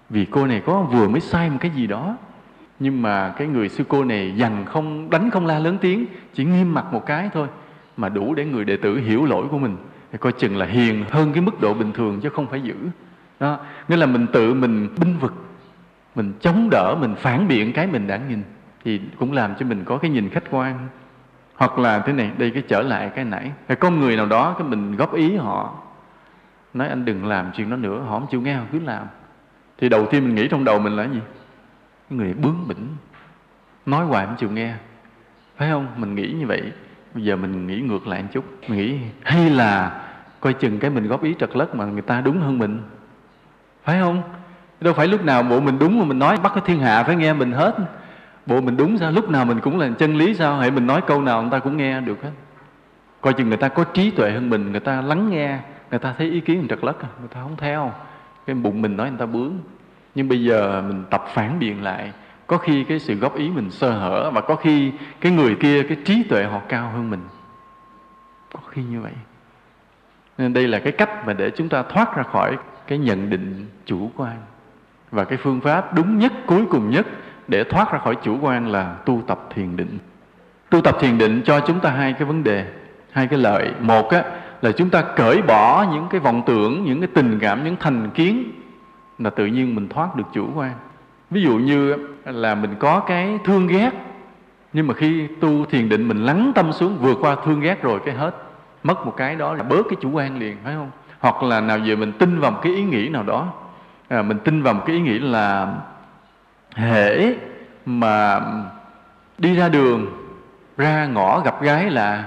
Vì cô này có vừa mới sai một cái gì đó. Nhưng mà cái người sư cô này dằn không, đánh không la lớn tiếng, chỉ nghiêm mặt một cái thôi, mà đủ để người đệ tử hiểu lỗi của mình. Thì coi chừng là hiền hơn cái mức độ bình thường chứ không phải dữ. Đó, nghĩa là mình tự mình binh vực, mình chống đỡ, mình phản biện cái mình đã nhìn thì cũng làm cho mình có cái nhìn khách quan. Hoặc là thế này, đây cái trở lại cái nãy. Cái có người nào đó, cái mình góp ý họ, nói anh đừng làm chuyện đó nữa, họ không chịu nghe, họ cứ làm. Thì đầu tiên mình nghĩ trong đầu mình là gì? Cái người bướng bỉnh, nói hoài không chịu nghe. Phải không? Mình nghĩ như vậy. Bây giờ mình nghĩ ngược lại một chút. Mình nghĩ, hay là coi chừng cái mình góp ý trật lất mà người ta đúng hơn mình. Phải không? Đâu phải lúc nào bộ mình đúng mà mình nói bắt cái thiên hạ phải nghe mình hết bộ, mình đúng sao? Lúc nào mình cũng là chân lý sao? Hãy mình nói câu nào người ta cũng nghe được hết. Coi chừng người ta có trí tuệ hơn mình, người ta lắng nghe, người ta thấy ý kiến mình trật lất à? người ta không theo. Cái bụng mình nói người ta bướng. Nhưng bây giờ mình tập phản biện lại. Có khi cái sự góp ý mình sơ hở và có khi cái người kia, cái trí tuệ họ cao hơn mình. Có khi như vậy. Nên đây là cái cách mà để chúng ta thoát ra khỏi cái nhận định chủ quan. Và cái phương pháp đúng nhất, cuối cùng nhất để thoát ra khỏi chủ quan là tu tập thiền định. Tu tập thiền định cho chúng ta hai cái vấn đề hai cái lợi. Một á, là chúng ta cởi bỏ những cái vọng tưởng những cái tình cảm những thành kiến là tự nhiên mình thoát được chủ quan. Ví dụ như là mình có cái thương ghét nhưng mà khi tu thiền định mình lắng tâm xuống vượt qua thương ghét rồi cái hết mất một cái đó là bớt cái chủ quan liền phải không? Hoặc là nào giờ mình tin vào một cái ý nghĩ nào đó à, mình tin vào một cái ý nghĩ là hễ mà đi ra đường ra ngõ gặp gái là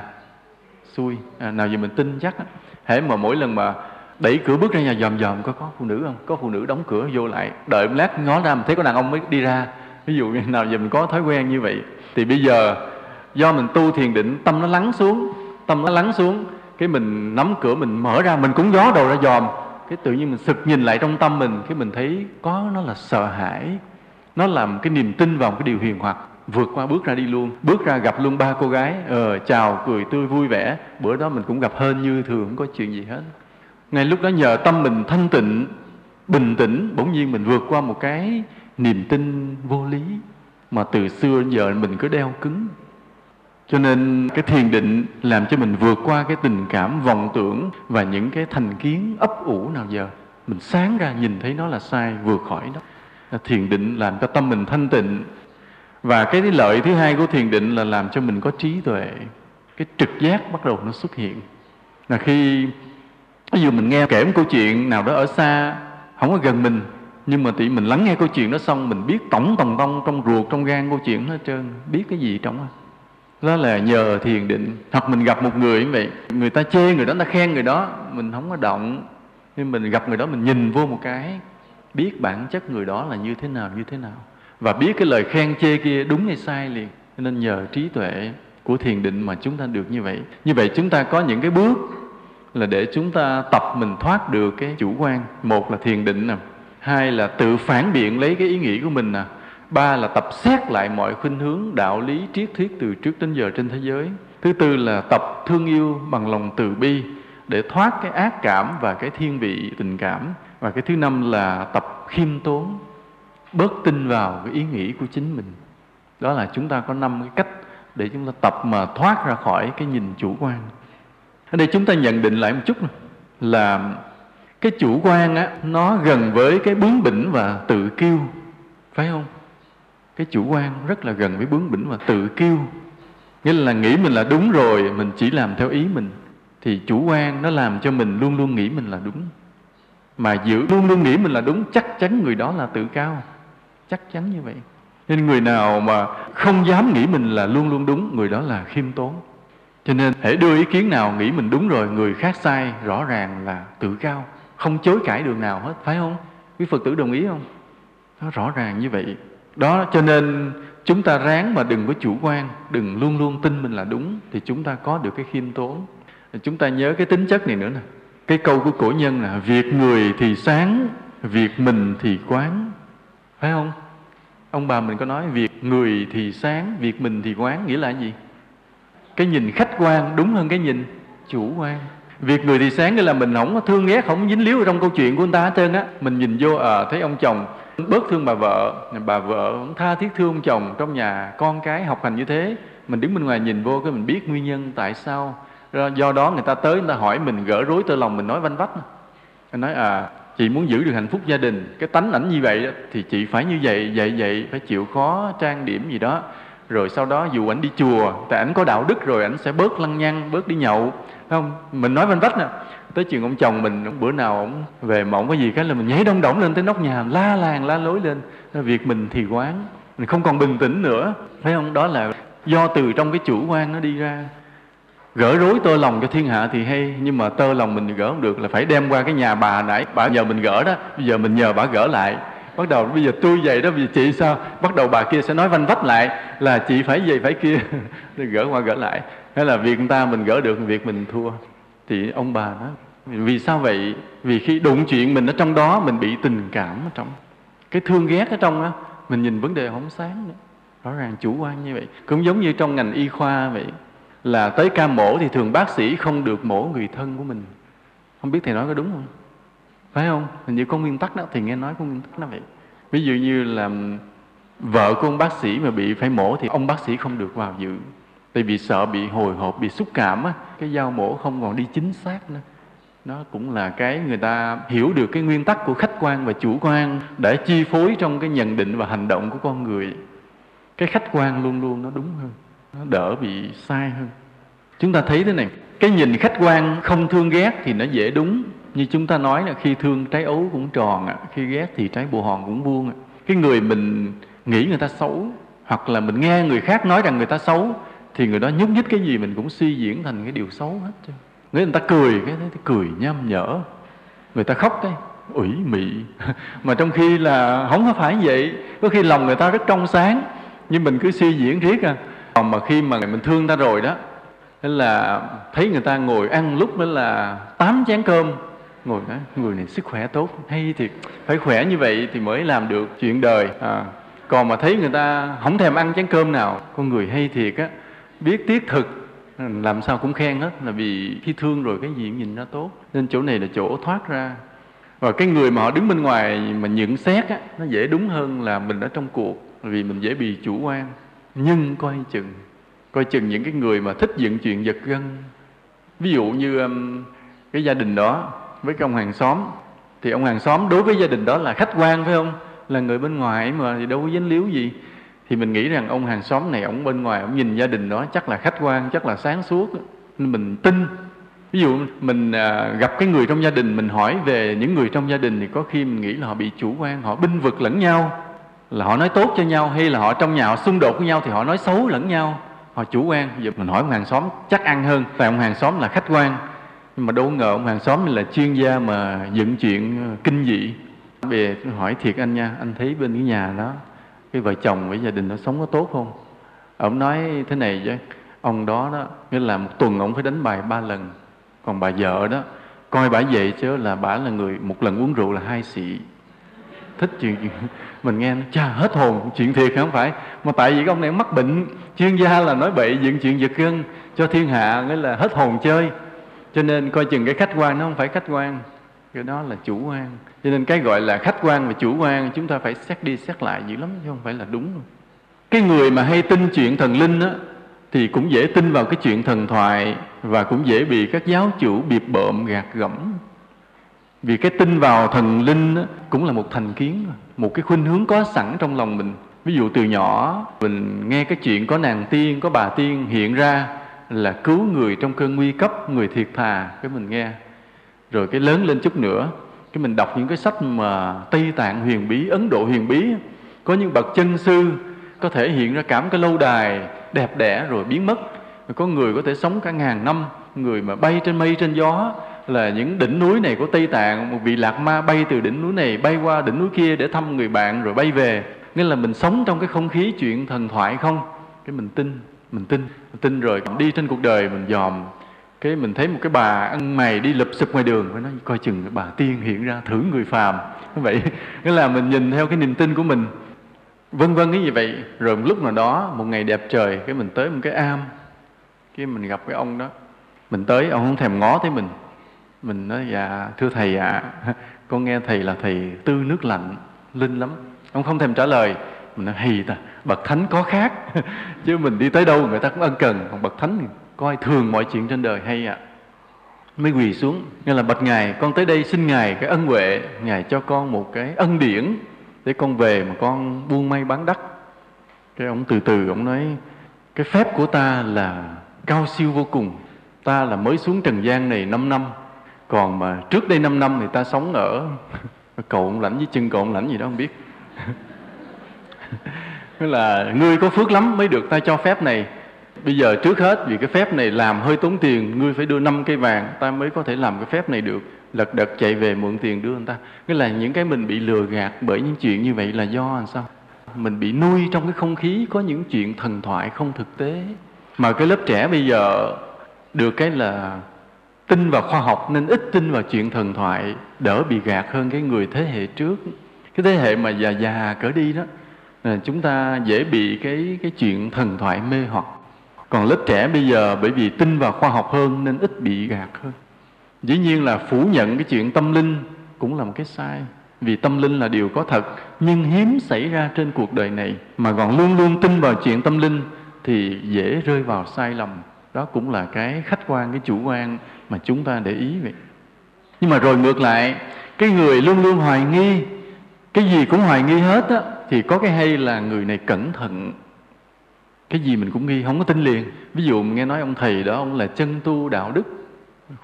xui. À, nào giờ mình tin chắc hễ mà mỗi lần mà đẩy cửa bước ra nhà dòm dòm có có phụ nữ không? Có phụ nữ đóng cửa vô lại đợi một lát ngó ra mình thấy có đàn ông mới đi ra. Ví dụ như nào giờ mình có thói quen như vậy. Thì bây giờ do mình tu thiền định tâm nó lắng xuống tâm nó lắng xuống cái mình nắm cửa mình mở ra mình cũng gió đầu ra dòm. Cái tự nhiên mình sực nhìn lại trong tâm mình cái mình thấy có nó là sợ hãi nó làm cái niềm tin vào một cái điều hiền hoặc. Vượt qua, bước ra đi luôn. Bước ra gặp luôn ba cô gái. Ờ chào, cười tươi, vui vẻ. Bữa đó mình cũng gặp hơn như thường, không có chuyện gì hết. Ngay lúc đó nhờ tâm mình thanh tịnh, bình tĩnh, bỗng nhiên mình vượt qua một cái niềm tin vô lý mà từ xưa đến giờ mình cứ đeo cứng. Cho nên cái thiền định làm cho mình vượt qua cái tình cảm vọng tưởng và những cái thành kiến ấp ủ nào giờ, mình sáng ra nhìn thấy nó là sai, vượt khỏi đó thiền định làm cho tâm mình thanh tịnh. Và cái lợi thứ hai của thiền định là làm cho mình có trí tuệ. Cái trực giác bắt đầu nó xuất hiện. Là khi, ví dụ mình nghe kể một câu chuyện nào đó ở xa, không có gần mình, nhưng mà tỷ mình lắng nghe câu chuyện đó xong, mình biết tổng tòng tông trong ruột, trong gan câu chuyện hết trơn. Biết cái gì trong đó. Đó là nhờ thiền định. Hoặc mình gặp một người như vậy, người ta chê người đó ta khen người đó, mình không có động. Nhưng mình gặp người đó, mình nhìn vô một cái biết bản chất người đó là như thế nào, như thế nào. Và biết cái lời khen chê kia đúng hay sai liền. Nên nhờ trí tuệ của thiền định mà chúng ta được như vậy. Như vậy chúng ta có những cái bước là để chúng ta tập mình thoát được cái chủ quan. Một là thiền định nè. Hai là tự phản biện lấy cái ý nghĩ của mình nè. Ba là tập xét lại mọi khuynh hướng đạo lý triết thuyết từ trước đến giờ trên thế giới. Thứ tư là tập thương yêu bằng lòng từ bi để thoát cái ác cảm và cái thiên vị tình cảm và cái thứ năm là tập khiêm tốn, bớt tin vào cái ý nghĩ của chính mình. Đó là chúng ta có năm cái cách để chúng ta tập mà thoát ra khỏi cái nhìn chủ quan. Ở đây chúng ta nhận định lại một chút là cái chủ quan á, nó gần với cái bướng bỉnh và tự kiêu, phải không? Cái chủ quan rất là gần với bướng bỉnh và tự kiêu. Nghĩa là nghĩ mình là đúng rồi, mình chỉ làm theo ý mình. Thì chủ quan nó làm cho mình luôn luôn nghĩ mình là đúng mà giữ luôn luôn nghĩ mình là đúng, chắc chắn người đó là tự cao. Chắc chắn như vậy. Nên người nào mà không dám nghĩ mình là luôn luôn đúng, người đó là khiêm tốn. Cho nên hãy đưa ý kiến nào nghĩ mình đúng rồi, người khác sai, rõ ràng là tự cao. Không chối cãi đường nào hết, phải không? Quý phật tử đồng ý không? Nó rõ ràng như vậy. Đó, cho nên chúng ta ráng mà đừng có chủ quan, đừng luôn luôn tin mình là đúng, thì chúng ta có được cái khiêm tốn. Chúng ta nhớ cái tính chất này nữa nè cái câu của cổ nhân là việc người thì sáng việc mình thì quán. Phải không? Ông bà mình có nói việc người thì sáng việc mình thì quán. Nghĩa là gì? Cái nhìn khách quan đúng hơn cái nhìn chủ quan. Việc người thì sáng nghĩa là mình không có thương ghét không dính líu trong câu chuyện của người ta hết trơn á. Mình nhìn vô à, thấy ông chồng bớt thương bà vợ bà vợ cũng tha thiết thương ông chồng trong nhà con cái học hành như thế. Mình đứng bên ngoài nhìn vô cái mình biết nguyên nhân tại sao do đó người ta tới, người ta hỏi mình, gỡ rối tơ lòng, mình nói vanh vách. Anh nói à chị muốn giữ được hạnh phúc gia đình. Cái tánh ảnh như vậy thì chị phải như vậy vậy vậy, phải chịu khó trang điểm gì đó. Rồi sau đó dù ảnh đi chùa, tại ảnh có đạo đức rồi, ảnh sẽ bớt lăng nhăng, bớt đi nhậu không? Mình nói vanh vách nè. Tới chuyện ông chồng mình bữa nào ông về mà ông có gì cái là mình nhảy đông đổng lên tới nóc nhà, la làng, la lối lên. Việc mình thì quán, mình không còn bình tĩnh nữa. Phải không? Đó là do từ trong cái chủ quan nó đi ra gỡ rối tơ lòng cho thiên hạ thì hay, nhưng mà tơ lòng mình gỡ không được, là phải đem qua cái nhà bà nãy. Bà nhờ mình gỡ đó, bây giờ mình nhờ bà gỡ lại. Bắt đầu bây giờ tôi vậy đó, bây giờ chị sao? Bắt đầu bà kia sẽ nói vanh vách lại, là chị phải vậy phải kia. Gỡ qua gỡ lại. Hay là việc người ta mình gỡ được, việc mình thua. Thì ông bà đó vì sao vậy? Vì khi đụng chuyện mình ở trong đó, mình bị tình cảm ở trong. Cái thương ghét ở trong á, mình nhìn vấn đề không sáng nữa. Rõ ràng chủ quan như vậy. Cũng giống như trong ngành y khoa vậy là tới ca mổ thì thường bác sĩ không được mổ người thân của mình. Không biết thầy nói có đúng không? Phải không? Hình như có nguyên tắc đó thì nghe nói có nguyên tắc đó vậy. Ví dụ như là vợ của ông bác sĩ mà bị phải mổ thì ông bác sĩ không được vào dự tại vì sợ bị hồi hộp, bị xúc cảm á, cái dao mổ không còn đi chính xác nữa. Nó cũng là cái người ta hiểu được cái nguyên tắc của khách quan và chủ quan để chi phối trong cái nhận định và hành động của con người. Cái khách quan luôn luôn nó đúng hơn nó đỡ bị sai hơn. Chúng ta thấy thế này, cái nhìn khách quan không thương ghét thì nó dễ đúng. Như chúng ta nói là khi thương trái ấu cũng tròn khi ghét thì trái bồ hòn cũng vuông cái người mình nghĩ người ta xấu, hoặc là mình nghe người khác nói rằng người ta xấu, thì người đó nhúc nhích cái gì mình cũng suy diễn thành cái điều xấu hết chứ nếu người ta cười, cái thế thì cười nham nhở. Người ta khóc cái ủy mị. Mà trong khi là không có phải vậy, có khi lòng người ta rất trong sáng, nhưng mình cứ suy diễn riết à còn mà khi mà mình thương ta rồi đó thế là thấy người ta ngồi ăn lúc đó là tám chén cơm. Ngồi nói người này sức khỏe tốt hay thiệt phải khỏe như vậy thì mới làm được chuyện đời. À, còn mà thấy người ta không thèm ăn chén cơm nào con người hay thiệt á biết tiết thực. Làm sao cũng khen hết là vì khi thương rồi cái gì nhìn nó tốt. Nên chỗ này là chỗ thoát ra. Và cái người mà họ đứng bên ngoài mà nhận xét á nó dễ đúng hơn là mình ở trong cuộc vì mình dễ bị chủ quan nhưng coi chừng coi chừng những cái người mà thích dựng chuyện giật gân. Ví dụ như um, cái gia đình đó với cái ông hàng xóm thì ông hàng xóm đối với gia đình đó là khách quan phải không? Là người bên ngoài mà thì đâu có dính líu gì. Thì mình nghĩ rằng ông hàng xóm này ông bên ngoài ông nhìn gia đình đó chắc là khách quan chắc là sáng suốt. Nên mình tin. Ví dụ mình à, gặp cái người trong gia đình mình hỏi về những người trong gia đình thì có khi mình nghĩ là họ bị chủ quan họ binh vực lẫn nhau là họ nói tốt cho nhau hay là họ trong nhà họ xung đột với nhau thì họ nói xấu lẫn nhau. Họ chủ quan. Giờ mình hỏi ông hàng xóm chắc ăn hơn. Tại ông hàng xóm là khách quan. Nhưng mà đâu ngờ ông hàng xóm là chuyên gia mà dựng chuyện ờ, kinh dị. Về hỏi thiệt anh nha, anh thấy bên cái nhà đó, cái vợ chồng với gia đình nó sống có tốt không? Ông nói thế này chứ, ông đó đó, nghĩa là một tuần ông phải đánh bài ba lần. Còn bà vợ đó, coi bà vậy chứ là bà là người, một lần uống rượu là hai xị thích chuyện mình nghe cha hết hồn, chuyện thiệt không phải? Mà tại vì ông này mắc bệnh, chuyên gia là nói bậy dựng chuyện giật gân, cho thiên hạ nghĩa là hết hồn chơi. Cho nên coi chừng cái khách quan nó không phải khách quan, cái đó là chủ quan. Cho nên cái gọi là khách quan và chủ quan, chúng ta phải xét đi xét lại dữ lắm, chứ không phải là đúng cái người mà hay tin chuyện thần linh á, thì cũng dễ tin vào cái chuyện thần thoại và cũng dễ bị các giáo chủ biệp bợm, gạt gẫm vì cái tin vào thần linh cũng là một thành kiến, một cái khuynh hướng có sẵn trong lòng mình. Ví dụ từ nhỏ, mình nghe cái chuyện có nàng tiên, có bà tiên hiện ra là cứu người trong cơn nguy cấp, người thiệt thà, cái mình nghe. Rồi cái lớn lên chút nữa, cái mình đọc những cái sách mà tây tạng huyền bí, ấn độ huyền bí, có những bậc chân sư có thể hiện ra cảm cái lâu đài đẹp đẽ rồi biến mất. Có người có thể sống cả ngàn năm, người mà bay trên mây trên gió là những đỉnh núi này của Tây Tạng, một vị lạc ma bay từ đỉnh núi này bay qua đỉnh núi kia để thăm người bạn rồi bay về. Nên là mình sống trong cái không khí chuyện thần thoại không? Cái mình tin mình tin mình tin rồi đi trên cuộc đời mình dòm. Cái mình thấy một cái bà ăn mày đi lụp sụp ngoài đường phải nói, coi chừng cái bà tiên hiện ra thử người phàm. Như vậy, nghĩa là mình nhìn theo cái niềm tin của mình. Vân vân cái gì vậy. Rồi một lúc nào đó, một ngày đẹp trời, cái mình tới một cái am. Cái mình gặp cái ông đó. Mình tới, ông không thèm ngó thấy mình mình nói dạ thưa thầy ạ. À, con nghe thầy là thầy tư nước lạnh linh lắm. Ông không thèm trả lời. Mình nói hì ta bậc thánh có khác. Chứ mình đi tới đâu người ta cũng ân cần. Còn bậc thánh coi thường mọi chuyện trên đời hay ạ. À. mới quỳ xuống nghe là bạch ngài con tới đây xin ngài cái ân huệ. Ngài cho con một cái ân điển để con về mà con buôn may bán đắt. Cái ông từ từ ông nói cái phép của ta là cao siêu vô cùng. Ta là mới xuống trần gian này 5 năm còn mà trước đây 5 năm thì ta sống ở cậu lãnh với chân cậu lãnh gì đó không biết. Tức là ngươi có phước lắm mới được ta cho phép này. Bây giờ trước hết vì cái phép này làm hơi tốn tiền, Ngươi phải đưa năm cây vàng, Ta mới có thể làm cái phép này được. Lật đật chạy về mượn tiền đưa người ta. Nghĩa là những cái mình bị lừa gạt bởi những chuyện như vậy là do làm sao? Mình bị nuôi trong cái không khí Có những chuyện thần thoại không thực tế. Mà cái lớp trẻ bây giờ Được cái là tin vào khoa học Nên ít tin vào chuyện thần thoại, Đỡ bị gạt hơn cái người thế hệ trước. Cái thế hệ mà già già cỡ đi đó chúng ta dễ bị cái cái chuyện thần thoại mê hoặc. Còn lớp trẻ bây giờ bởi vì tin vào khoa học hơn nên ít bị gạt hơn. Dĩ nhiên là phủ nhận cái chuyện tâm linh cũng là một cái sai, vì tâm linh là điều có thật, nhưng hiếm xảy ra trên cuộc đời này. Mà còn luôn luôn tin vào chuyện tâm linh thì dễ rơi vào sai lầm. Đó cũng là cái khách quan, cái chủ quan mà chúng ta để ý vậy. Nhưng mà rồi ngược lại, cái người luôn luôn hoài nghi, cái gì cũng hoài nghi hết á, thì có cái hay là người này cẩn thận. Cái gì mình cũng nghi, không có tin liền. Ví dụ mình nghe nói ông thầy đó, ông là chân tu đạo đức,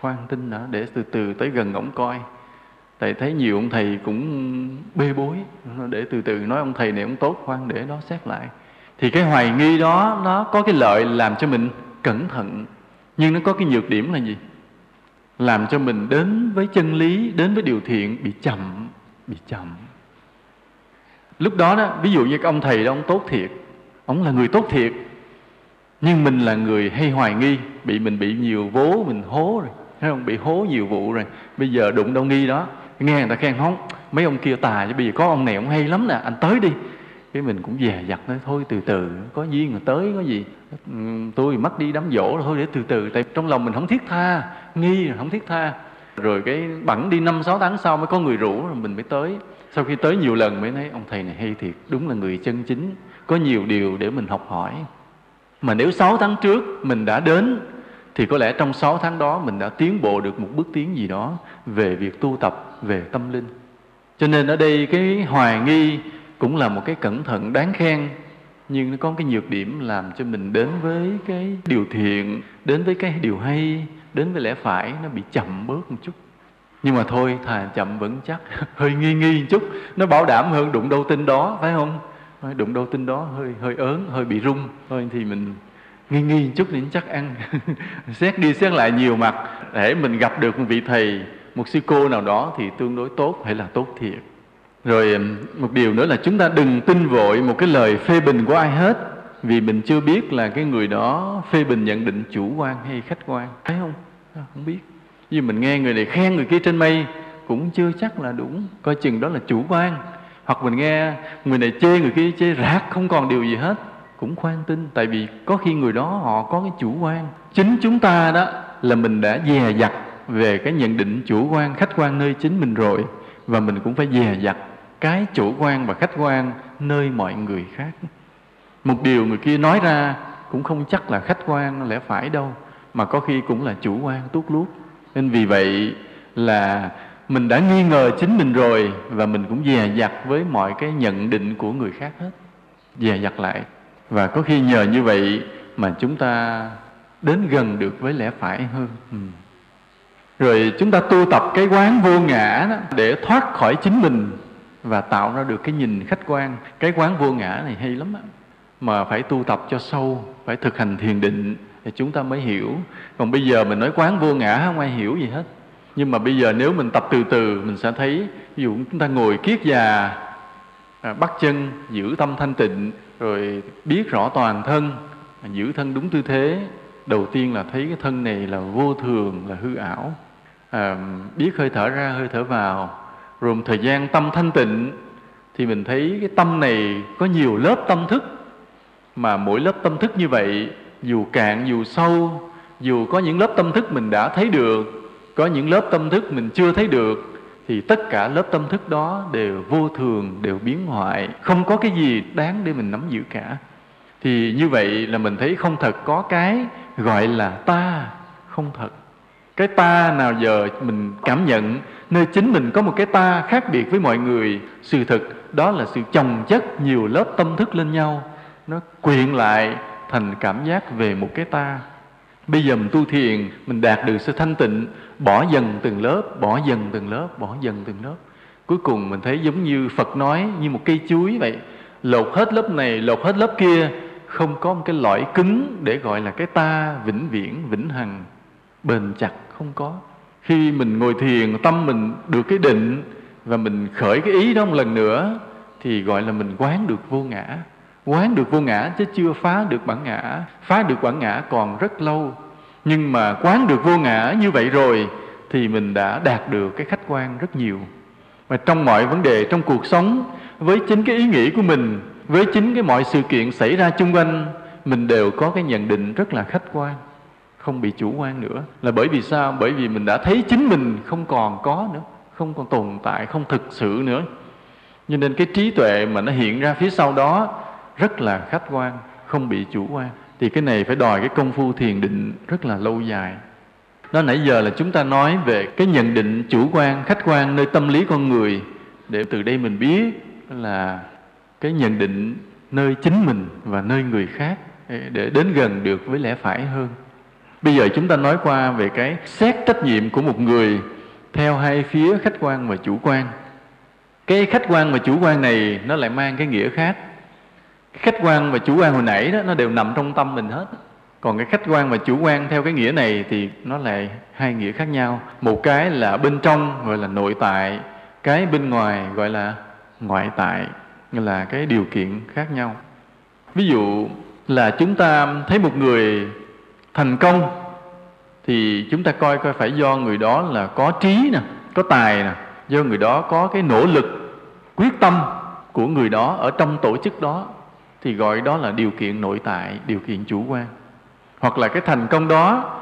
khoan tin đã, để từ từ tới gần ổng coi. Tại thấy nhiều ông thầy cũng bê bối, để từ từ nói ông thầy này ông tốt, khoan để đó xét lại. Thì cái hoài nghi đó, nó có cái lợi làm cho mình cẩn thận. Nhưng nó có cái nhược điểm là gì? Làm cho mình đến với chân lý, đến với điều thiện bị chậm bị chậm. Lúc đó đó, ví dụ như cái ông thầy đó, ông tốt thiệt, ông là người tốt thiệt, nhưng mình là người hay hoài nghi, bị mình bị nhiều vố, mình hố rồi, thấy không? Bị hố nhiều vụ rồi. Bây giờ đụng đâu nghi đó, nghe người ta khen, không, mấy ông kia tài chứ bây giờ có ông này ông hay lắm nè, anh tới đi cái mình cũng dè dặt nói, thôi từ từ, có duyên rồi tới, có gì. Ừ, tôi mất đi đám dỗ thôi để từ từ, tại trong lòng mình không thiết tha, nghi không thiết tha. Rồi cái bẵng đi năm, sáu tháng sau mới có người rủ, rồi mình mới tới. Sau khi tới nhiều lần mới thấy ông thầy này hay thiệt, đúng là người chân chính, có nhiều điều để mình học hỏi. Mà nếu 6 tháng trước mình đã đến, thì có lẽ trong 6 tháng đó mình đã tiến bộ được một bước tiến gì đó về việc tu tập, về tâm linh. Cho nên ở đây cái hoài nghi cũng là một cái cẩn thận đáng khen, nhưng nó có cái nhược điểm làm cho mình đến với cái điều thiện, đến với cái điều hay, đến với lẽ phải nó bị chậm bớt một chút. Nhưng mà thôi, thà chậm vẫn chắc. Hơi nghi nghi một chút. Nó bảo đảm hơn đụng đâu tin đó, phải không? Đụng đâu tin đó hơi hơi ớn, hơi bị rung. Thôi thì mình nghi nghi một chút thì chắc ăn. Xét đi xét lại nhiều mặt. Để mình gặp được một vị thầy, một sư cô nào đó thì tương đối tốt hay là tốt thiệt rồi một điều nữa là chúng ta đừng tin vội một cái lời phê bình của ai hết, vì mình chưa biết là cái người đó phê bình, nhận định chủ quan hay khách quan. Thấy không? À, không biết. Như mình nghe người này khen người kia trên mây, cũng chưa chắc là đúng. Coi chừng đó là chủ quan. Hoặc mình nghe người này chê người kia chê rác không còn điều gì hết. Cũng khoan tin, tại vì có khi người đó họ có cái chủ quan. Chính chúng ta đó là mình đã dè dặt về cái nhận định chủ quan, khách quan nơi chính mình rồi, và mình cũng phải dè dặt cái chủ quan và khách quan nơi mọi người khác. Một điều người kia nói ra cũng không chắc là khách quan lẽ phải đâu, mà có khi cũng là chủ quan tuốt luốt. Nên vì vậy là mình đã nghi ngờ chính mình rồi và mình cũng dè dặt với mọi cái nhận định của người khác hết. Dè dặt lại. Và có khi nhờ như vậy mà chúng ta đến gần được với lẽ phải hơn. Ừ. rồi chúng ta tu tập cái quán vô ngã đó để thoát khỏi chính mình và tạo ra được cái nhìn khách quan. Cái quán vô ngã này hay lắm á. Mà phải tu tập cho sâu phải thực hành thiền định thì chúng ta mới hiểu. Còn bây giờ mình nói quán vô ngã không ai hiểu gì hết. Nhưng mà bây giờ nếu mình tập từ từ mình sẽ thấy ví dụ chúng ta ngồi kiết già à, bắt chân giữ tâm thanh tịnh rồi biết rõ toàn thân giữ thân đúng tư thế đầu tiên là thấy cái thân này là vô thường là hư ảo. À, biết hơi thở ra hơi thở vào rồi một thời gian tâm thanh tịnh, thì mình thấy cái tâm này có nhiều lớp tâm thức. Mà mỗi lớp tâm thức như vậy, dù cạn, dù sâu, dù có những lớp tâm thức mình đã thấy được, có những lớp tâm thức mình chưa thấy được, thì tất cả lớp tâm thức đó đều vô thường, đều biến hoại. Không có cái gì đáng để mình nắm giữ cả. Thì như vậy là mình thấy không thật có cái gọi là ta không thật cái ta nào giờ mình cảm nhận nơi chính mình có một cái ta khác biệt với mọi người, sự thực đó là sự chồng chất nhiều lớp tâm thức lên nhau. Nó quyện lại thành cảm giác về một cái ta. Bây giờ mình tu thiền, mình đạt được sự thanh tịnh, bỏ dần từng lớp, bỏ dần từng lớp, bỏ dần từng lớp. Cuối cùng mình thấy giống như phật nói như một cây chuối vậy, lột hết lớp này, lột hết lớp kia, không có một cái lõi cứng để gọi là cái ta vĩnh viễn, vĩnh hằng, bền chặt không có. Khi mình ngồi thiền, tâm mình được cái định và mình khởi cái ý đó một lần nữa, thì gọi là mình quán được vô ngã. Quán được vô ngã chứ chưa phá được bản ngã. Phá được bản ngã còn rất lâu. Nhưng mà quán được vô ngã như vậy rồi, thì mình đã đạt được cái khách quan rất nhiều. Và trong mọi vấn đề trong cuộc sống, với chính cái ý nghĩ của mình, với chính cái mọi sự kiện xảy ra chung quanh, mình đều có cái nhận định rất là khách quan không bị chủ quan nữa. Là bởi vì sao? Bởi vì mình đã thấy chính mình không còn có nữa, không còn tồn tại, không thực sự nữa. Cho nên cái trí tuệ mà nó hiện ra phía sau đó rất là khách quan, không bị chủ quan. Thì cái này phải đòi cái công phu thiền định rất là lâu dài. Đó, nãy giờ là chúng ta nói về cái nhận định chủ quan, khách quan nơi tâm lý con người để từ đây mình biết là cái nhận định nơi chính mình và nơi người khác, để đến gần được với lẽ phải hơn bây giờ chúng ta nói qua về cái xét trách nhiệm của một người theo hai phía khách quan và chủ quan. Cái khách quan và chủ quan này nó lại mang cái nghĩa khác. Khách quan và chủ quan hồi nãy đó, nó đều nằm trong tâm mình hết. Còn cái khách quan và chủ quan theo cái nghĩa này thì nó lại hai nghĩa khác nhau. Một cái là bên trong, gọi là nội tại. Cái bên ngoài, gọi là ngoại tại là cái điều kiện khác nhau. Ví dụ là chúng ta thấy một người thành công, thì chúng ta coi coi phải do người đó là có trí nè, có tài nè, do người đó có cái nỗ lực, quyết tâm của người đó ở trong tổ chức đó, thì gọi đó là điều kiện nội tại, điều kiện chủ quan. Hoặc là cái thành công đó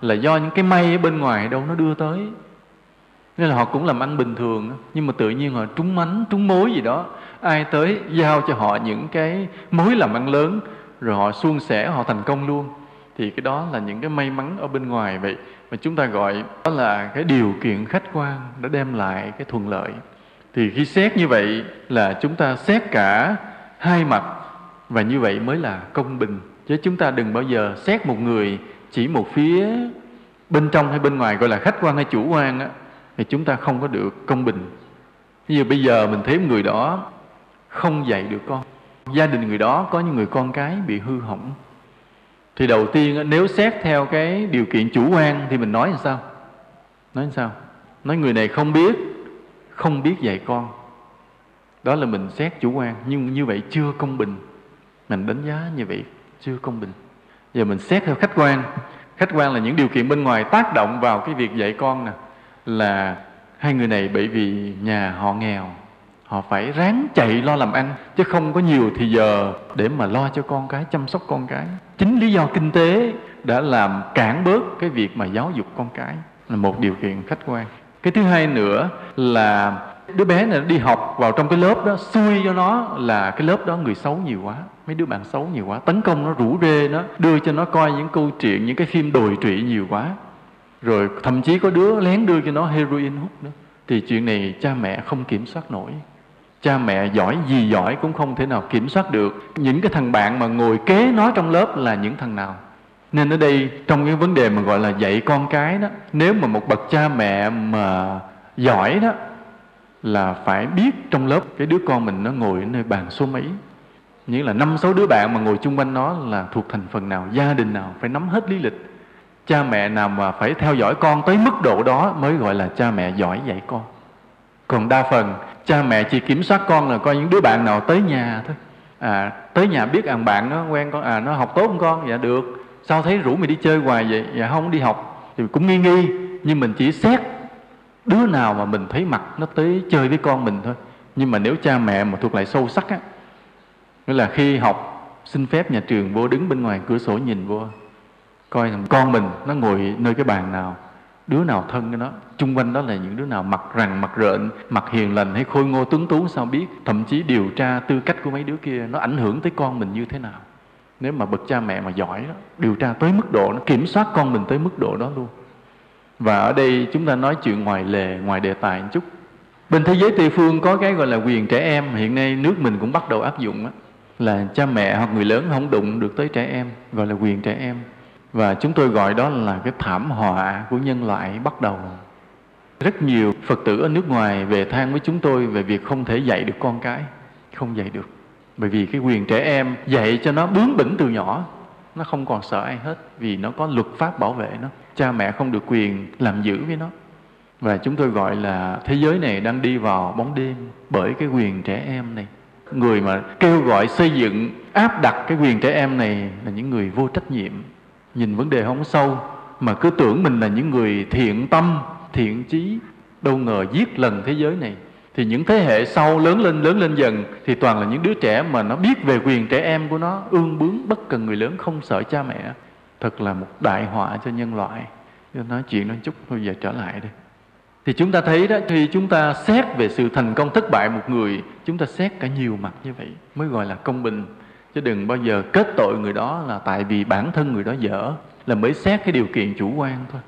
là do những cái may ở bên ngoài đâu nó đưa tới.
Nên là họ cũng làm ăn bình thường, nhưng mà tự nhiên họ trúng mánh, trúng mối gì đó, ai tới giao cho họ những cái mối làm ăn lớn, rồi họ suôn sẻ, họ thành công luôn thì cái đó là những cái may mắn ở bên ngoài vậy. Mà chúng ta gọi đó là cái điều kiện khách quan đã đem lại cái thuận lợi. Thì khi xét như vậy là chúng ta xét cả hai mặt. Và như vậy mới là công bình. Chứ chúng ta đừng bao giờ xét một người chỉ một phía bên trong hay bên ngoài gọi là khách quan hay chủ quan á, thì chúng ta không có được công bình. Như bây giờ mình thấy người đó không dạy được con. Gia đình người đó có những người con cái bị hư hỏng thì đầu tiên nếu xét theo cái điều kiện chủ quan thì mình nói làm sao? Nói làm sao? Nói người này không biết không biết dạy con. Đó là mình xét chủ quan, nhưng như vậy chưa công bình. Mình đánh giá như vậy chưa công bình. Giờ mình xét theo khách quan. Khách quan là những điều kiện bên ngoài tác động vào cái việc dạy con nè, là hai người này bởi vì nhà họ nghèo, họ phải ráng chạy lo làm ăn, chứ không có nhiều thì giờ để mà lo cho con cái, chăm sóc con cái chính lý do kinh tế đã làm cản bớt cái việc mà giáo dục con cái là một điều kiện khách quan. Cái thứ hai nữa là đứa bé này đi học vào trong cái lớp đó, xui cho nó là cái lớp đó người xấu nhiều quá, mấy đứa bạn xấu nhiều quá, tấn công nó, rủ rê nó, đưa cho nó coi những câu chuyện, những cái phim đồi trụy nhiều quá. Rồi thậm chí có đứa lén đưa cho nó heroin hút nữa. Thì chuyện này cha mẹ không kiểm soát nổi cha mẹ giỏi gì giỏi cũng không thể nào kiểm soát được. Những cái thằng bạn mà ngồi kế nó trong lớp là những thằng nào? Nên ở đây, trong cái vấn đề mà gọi là dạy con cái đó, nếu mà một bậc cha mẹ mà giỏi đó, là phải biết trong lớp cái đứa con mình nó ngồi ở nơi bàn số mấy. Nghĩa là năm sáu đứa bạn mà ngồi chung quanh nó là thuộc thành phần nào, gia đình nào, phải nắm hết lý lịch. Cha mẹ nào mà phải theo dõi con tới mức độ đó mới gọi là cha mẹ giỏi dạy con. Còn đa phần cha mẹ chỉ kiểm soát con là coi những đứa bạn nào tới nhà thôi. À tới nhà biết à bạn nó quen con à nó học tốt không con. Dạ được. Sao thấy rủ mày đi chơi hoài vậy? Dạ không đi học. Thì cũng nghi nghi. Nhưng mình chỉ xét đứa nào mà mình thấy mặt nó tới chơi với con mình thôi. Nhưng mà nếu cha mẹ mà thuộc lại sâu sắc á, nghĩa là khi học, xin phép nhà trường vô đứng bên ngoài cửa sổ nhìn vô, coi thằng con mình nó ngồi nơi cái bàn nào đứa nào thân cái nó chung quanh đó là những đứa nào mặt rằng mặt rợn mặt hiền lành hay khôi ngô tuấn tú sao biết? Thậm chí điều tra tư cách của mấy đứa kia nó ảnh hưởng tới con mình như thế nào. Nếu mà bậc cha mẹ mà giỏi đó điều tra tới mức độ nó kiểm soát con mình tới mức độ đó luôn. Và ở đây chúng ta nói chuyện ngoài lề ngoài đề tài một chút. Bên thế giới tây phương có cái gọi là quyền trẻ em hiện nay nước mình cũng bắt đầu áp dụng đó, là cha mẹ hoặc người lớn không đụng được tới trẻ em gọi là quyền trẻ em và chúng tôi gọi đó là cái thảm họa của nhân loại bắt đầu. Rất nhiều phật tử ở nước ngoài về than với chúng tôi về việc không thể dạy được con cái. Không dạy được. Bởi vì cái quyền trẻ em dạy cho nó bướng bỉnh từ nhỏ, nó không còn sợ ai hết vì nó có luật pháp bảo vệ nó. Cha mẹ không được quyền làm giữ với nó. Và chúng tôi gọi là thế giới này đang đi vào bóng đêm bởi cái quyền trẻ em này. Người mà kêu gọi xây dựng, áp đặt cái quyền trẻ em này là những người vô trách nhiệm nhìn vấn đề không sâu, mà cứ tưởng mình là những người thiện tâm, thiện chí, đâu ngờ giết lần thế giới này. Thì những thế hệ sau lớn lên lớn lên dần, thì toàn là những đứa trẻ mà nó biết về quyền trẻ em của nó, ương bướng, bất cần người lớn, không sợ cha mẹ. Thật là một đại họa cho nhân loại. Cho nói chuyện nói chút, thôi giờ trở lại đây thì chúng ta thấy đó, khi chúng ta xét về sự thành công thất bại một người, chúng ta xét cả nhiều mặt như vậy, mới gọi là công bình chứ đừng bao giờ kết tội người đó là tại vì bản thân người đó dở, là mới xét cái điều kiện chủ quan thôi.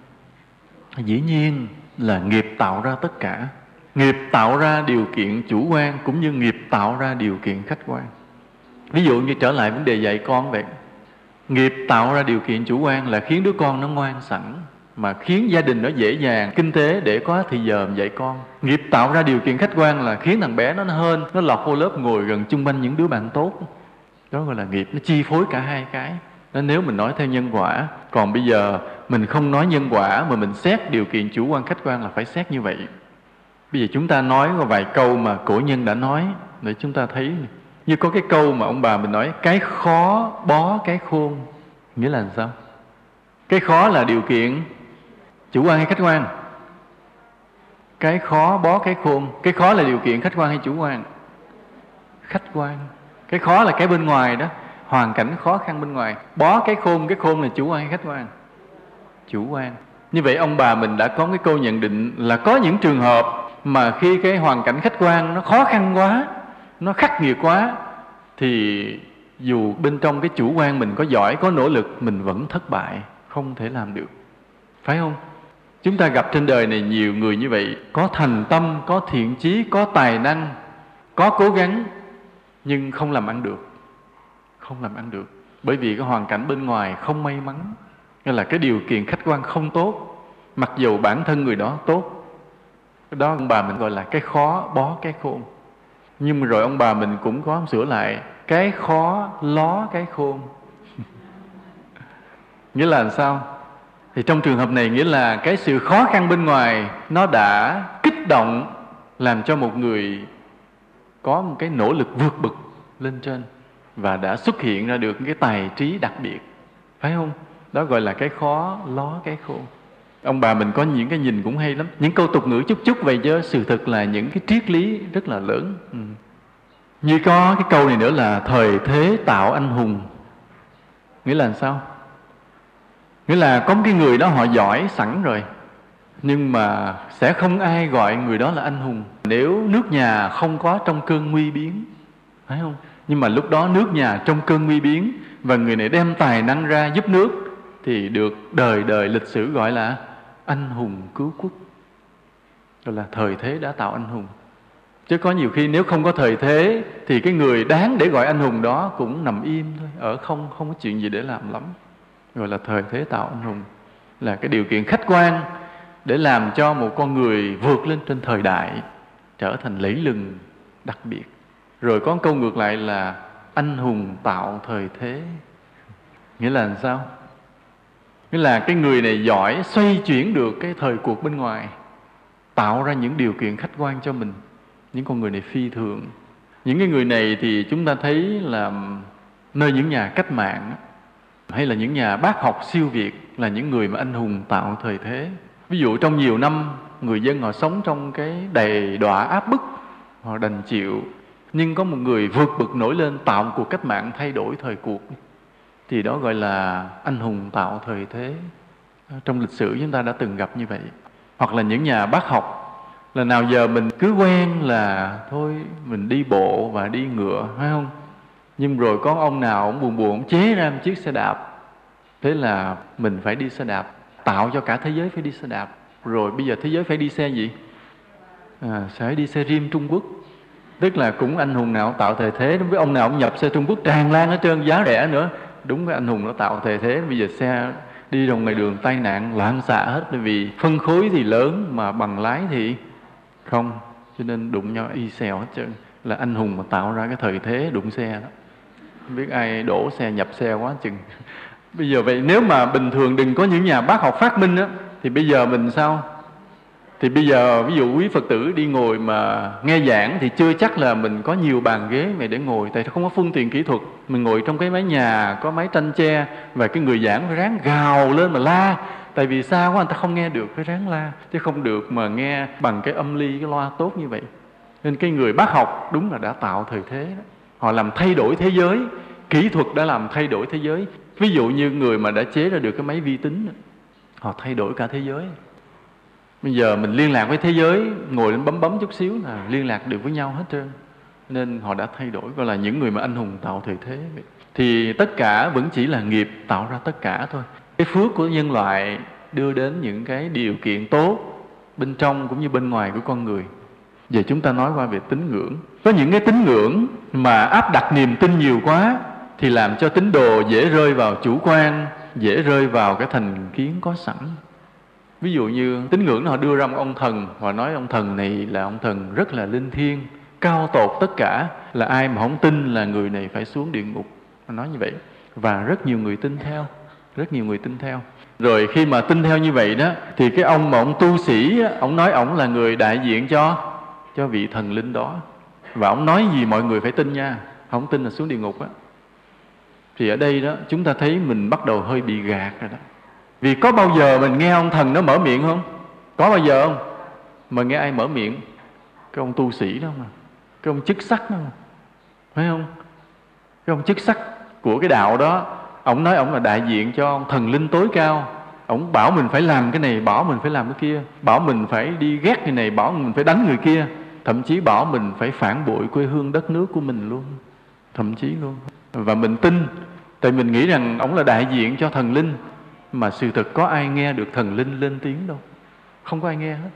Dĩ nhiên là nghiệp tạo ra tất cả. Nghiệp tạo ra điều kiện chủ quan cũng như nghiệp tạo ra điều kiện khách quan. Ví dụ như trở lại vấn đề dạy con vậy. Nghiệp tạo ra điều kiện chủ quan là khiến đứa con nó ngoan sẵn, mà khiến gia đình nó dễ dàng, kinh tế để có thì giờ dạy con. Nghiệp tạo ra điều kiện khách quan là khiến thằng bé nó hơn nó lọt vô lớp ngồi gần chung quanh những đứa bạn tốt đó gọi là nghiệp, nó chi phối cả hai cái. Nên nếu mình nói theo nhân quả, còn bây giờ mình không nói nhân quả mà mình xét điều kiện chủ quan, khách quan là phải xét như vậy. Bây giờ chúng ta nói vài câu mà cổ nhân đã nói, để chúng ta thấy như có cái câu mà ông bà mình nói, cái khó bó cái khôn. Nghĩa là sao? Cái khó là điều kiện chủ quan hay khách quan? Cái khó bó cái khôn. Cái khó là điều kiện khách quan hay chủ quan? Khách quan cái khó là cái bên ngoài đó, hoàn cảnh khó khăn bên ngoài. Bó cái khôn cái khôn là chủ quan hay khách quan chủ quan như vậy ông bà mình đã có cái câu nhận định là có những trường hợp mà khi cái hoàn cảnh khách quan nó khó khăn quá, nó khắc nghiệt quá, thì dù bên trong cái chủ quan mình có giỏi, có nỗ lực, mình vẫn thất bại, không thể làm được. Phải không? Chúng ta gặp trên đời này nhiều người như vậy, có thành tâm, có thiện chí, có tài năng, có cố gắng nhưng không làm ăn được. Không làm ăn được. Bởi vì cái hoàn cảnh bên ngoài không may mắn. Nghĩa là cái điều kiện khách quan không tốt. Mặc dù bản thân người đó tốt. Cái đó ông bà mình gọi là cái khó bó cái khôn. Nhưng mà rồi ông bà mình cũng có sửa lại, cái khó ló cái khôn. Nghĩa là sao? Thì trong trường hợp này nghĩa là cái sự khó khăn bên ngoài nó đã kích động làm cho một người có một cái nỗ lực vượt bực lên trên và đã xuất hiện ra được cái tài trí đặc biệt, phải không? Đó gọi là cái khó ló cái khôn ông bà mình có những cái nhìn cũng hay lắm. Những câu tục ngữ chút chút vậy chứ, sự thật là những cái triết lý rất là lớn. Ừ. như có cái câu này nữa là thời thế tạo anh hùng. Nghĩa là sao? Nghĩa là có một cái người đó họ giỏi sẵn rồi nhưng mà sẽ không ai gọi người đó là anh hùng. Nếu nước nhà không có trong cơn nguy biến, phải không? Nhưng mà lúc đó nước nhà trong cơn nguy biến và người này đem tài năng ra giúp nước thì được đời đời lịch sử gọi là anh hùng cứu quốc. Gọi là thời thế đã tạo anh hùng. Chứ có nhiều khi nếu không có thời thế thì cái người đáng để gọi anh hùng đó cũng nằm im thôi. Ở không không có chuyện gì để làm lắm. Gọi là thời thế tạo anh hùng là cái điều kiện khách quan để làm cho một con người vượt lên trên thời đại, trở thành lẫy lừng đặc biệt. Rồi có câu ngược lại là anh hùng tạo thời thế. Nghĩa là làm sao? Nghĩa là cái người này giỏi xoay chuyển được cái thời cuộc bên ngoài, tạo ra những điều kiện khách quan cho mình, những con người này phi thường. Những cái người này thì chúng ta thấy là nơi những nhà cách mạng, hay là những nhà bác học siêu việt là những người mà anh hùng tạo thời thế ví dụ trong nhiều năm, người dân họ sống trong cái đầy đọa áp bức, họ đành chịu. Nhưng có một người vượt bực nổi lên tạo một cuộc cách mạng thay đổi thời cuộc. Thì đó gọi là anh hùng tạo thời thế. Trong lịch sử chúng ta đã từng gặp như vậy. Hoặc là những nhà bác học, là nào giờ mình cứ quen là thôi, mình đi bộ và đi ngựa, phải không? Nhưng rồi có ông nào ông buồn buồn ông chế ra một chiếc xe đạp. Thế là mình phải đi xe đạp tạo cho cả thế giới phải đi xe đạp. Rồi bây giờ thế giới phải đi xe gì? À, sẽ đi xe riêng Trung Quốc. Tức là cũng anh hùng nào tạo thời thế với ông nào ông nhập xe Trung Quốc tràn lan hết trơn giá rẻ nữa. Đúng cái anh hùng nó tạo thời thế bây giờ xe đi trong ngoài đường tai nạn loạn xạ hết. Vì phân khối thì lớn mà bằng lái thì không. Cho nên đụng nhau y xèo hết trơn. Là anh hùng mà tạo ra cái thời thế đụng xe đó. Không biết ai đổ xe nhập xe quá chừng bây giờ vậy nếu mà bình thường đừng có những nhà bác học phát minh á, thì bây giờ mình sao? Thì bây giờ ví dụ quý phật tử đi ngồi mà nghe giảng thì chưa chắc là mình có nhiều bàn ghế này để ngồi, tại không có phương tiện kỹ thuật. Mình ngồi trong cái mái nhà, có mái tranh tre và cái người giảng phải ráng gào lên mà la. Tại vì sao quá anh ta không nghe được phải ráng la. Chứ không được mà nghe bằng cái âm ly, cái loa tốt như vậy. Nên cái người bác học đúng là đã tạo thời thế đó. họ làm thay đổi thế giới, kỹ thuật đã làm thay đổi thế giới ví dụ như người mà đã chế ra được cái máy vi tính họ thay đổi cả thế giới. Bây giờ mình liên lạc với thế giới, ngồi lên bấm bấm chút xíu là liên lạc được với nhau hết trơn. Nên họ đã thay đổi, gọi là những người mà anh hùng tạo thời thế thì tất cả vẫn chỉ là nghiệp tạo ra tất cả thôi. Cái phước của nhân loại đưa đến những cái điều kiện tốt bên trong cũng như bên ngoài của con người. Giờ chúng ta nói qua về tín ngưỡng. Có những cái tín ngưỡng mà áp đặt niềm tin nhiều quá thì làm cho tín đồ dễ rơi vào chủ quan, dễ rơi vào cái thành kiến có sẵn. Ví dụ như tín ngưỡng họ đưa ra một ông thần và nói ông thần này là ông thần rất là linh thiêng, cao tột tất cả, là ai mà không tin là người này phải xuống địa ngục. Họ nói như vậy, và rất nhiều người tin theo, rất nhiều người tin theo. Rồi khi mà tin theo như vậy đó, thì cái ông mà ông tu sĩ ông nói ông là người đại diện cho cho vị thần linh đó. Và ông nói gì mọi người phải tin nha, không tin là xuống địa ngục á thì ở đây đó, chúng ta thấy mình bắt đầu hơi bị gạt rồi đó. Vì có bao giờ mình nghe ông thần nó mở miệng không? Có bao giờ không? Mà nghe ai mở miệng? Cái ông tu sĩ đó mà. Cái ông chức sắc đó mà. Phải không? Cái ông chức sắc của cái đạo đó, ông nói ông là đại diện cho ông thần linh tối cao. Ông bảo mình phải làm cái này, bảo mình phải làm cái kia. Bảo mình phải đi ghét cái này, bảo mình phải đánh người kia. Thậm chí bảo mình phải phản bội quê hương đất nước của mình luôn. Thậm chí luôn và mình tin, tại mình nghĩ rằng ông là đại diện cho thần linh, mà sự thật có ai nghe được thần linh lên tiếng đâu. Không có ai nghe hết.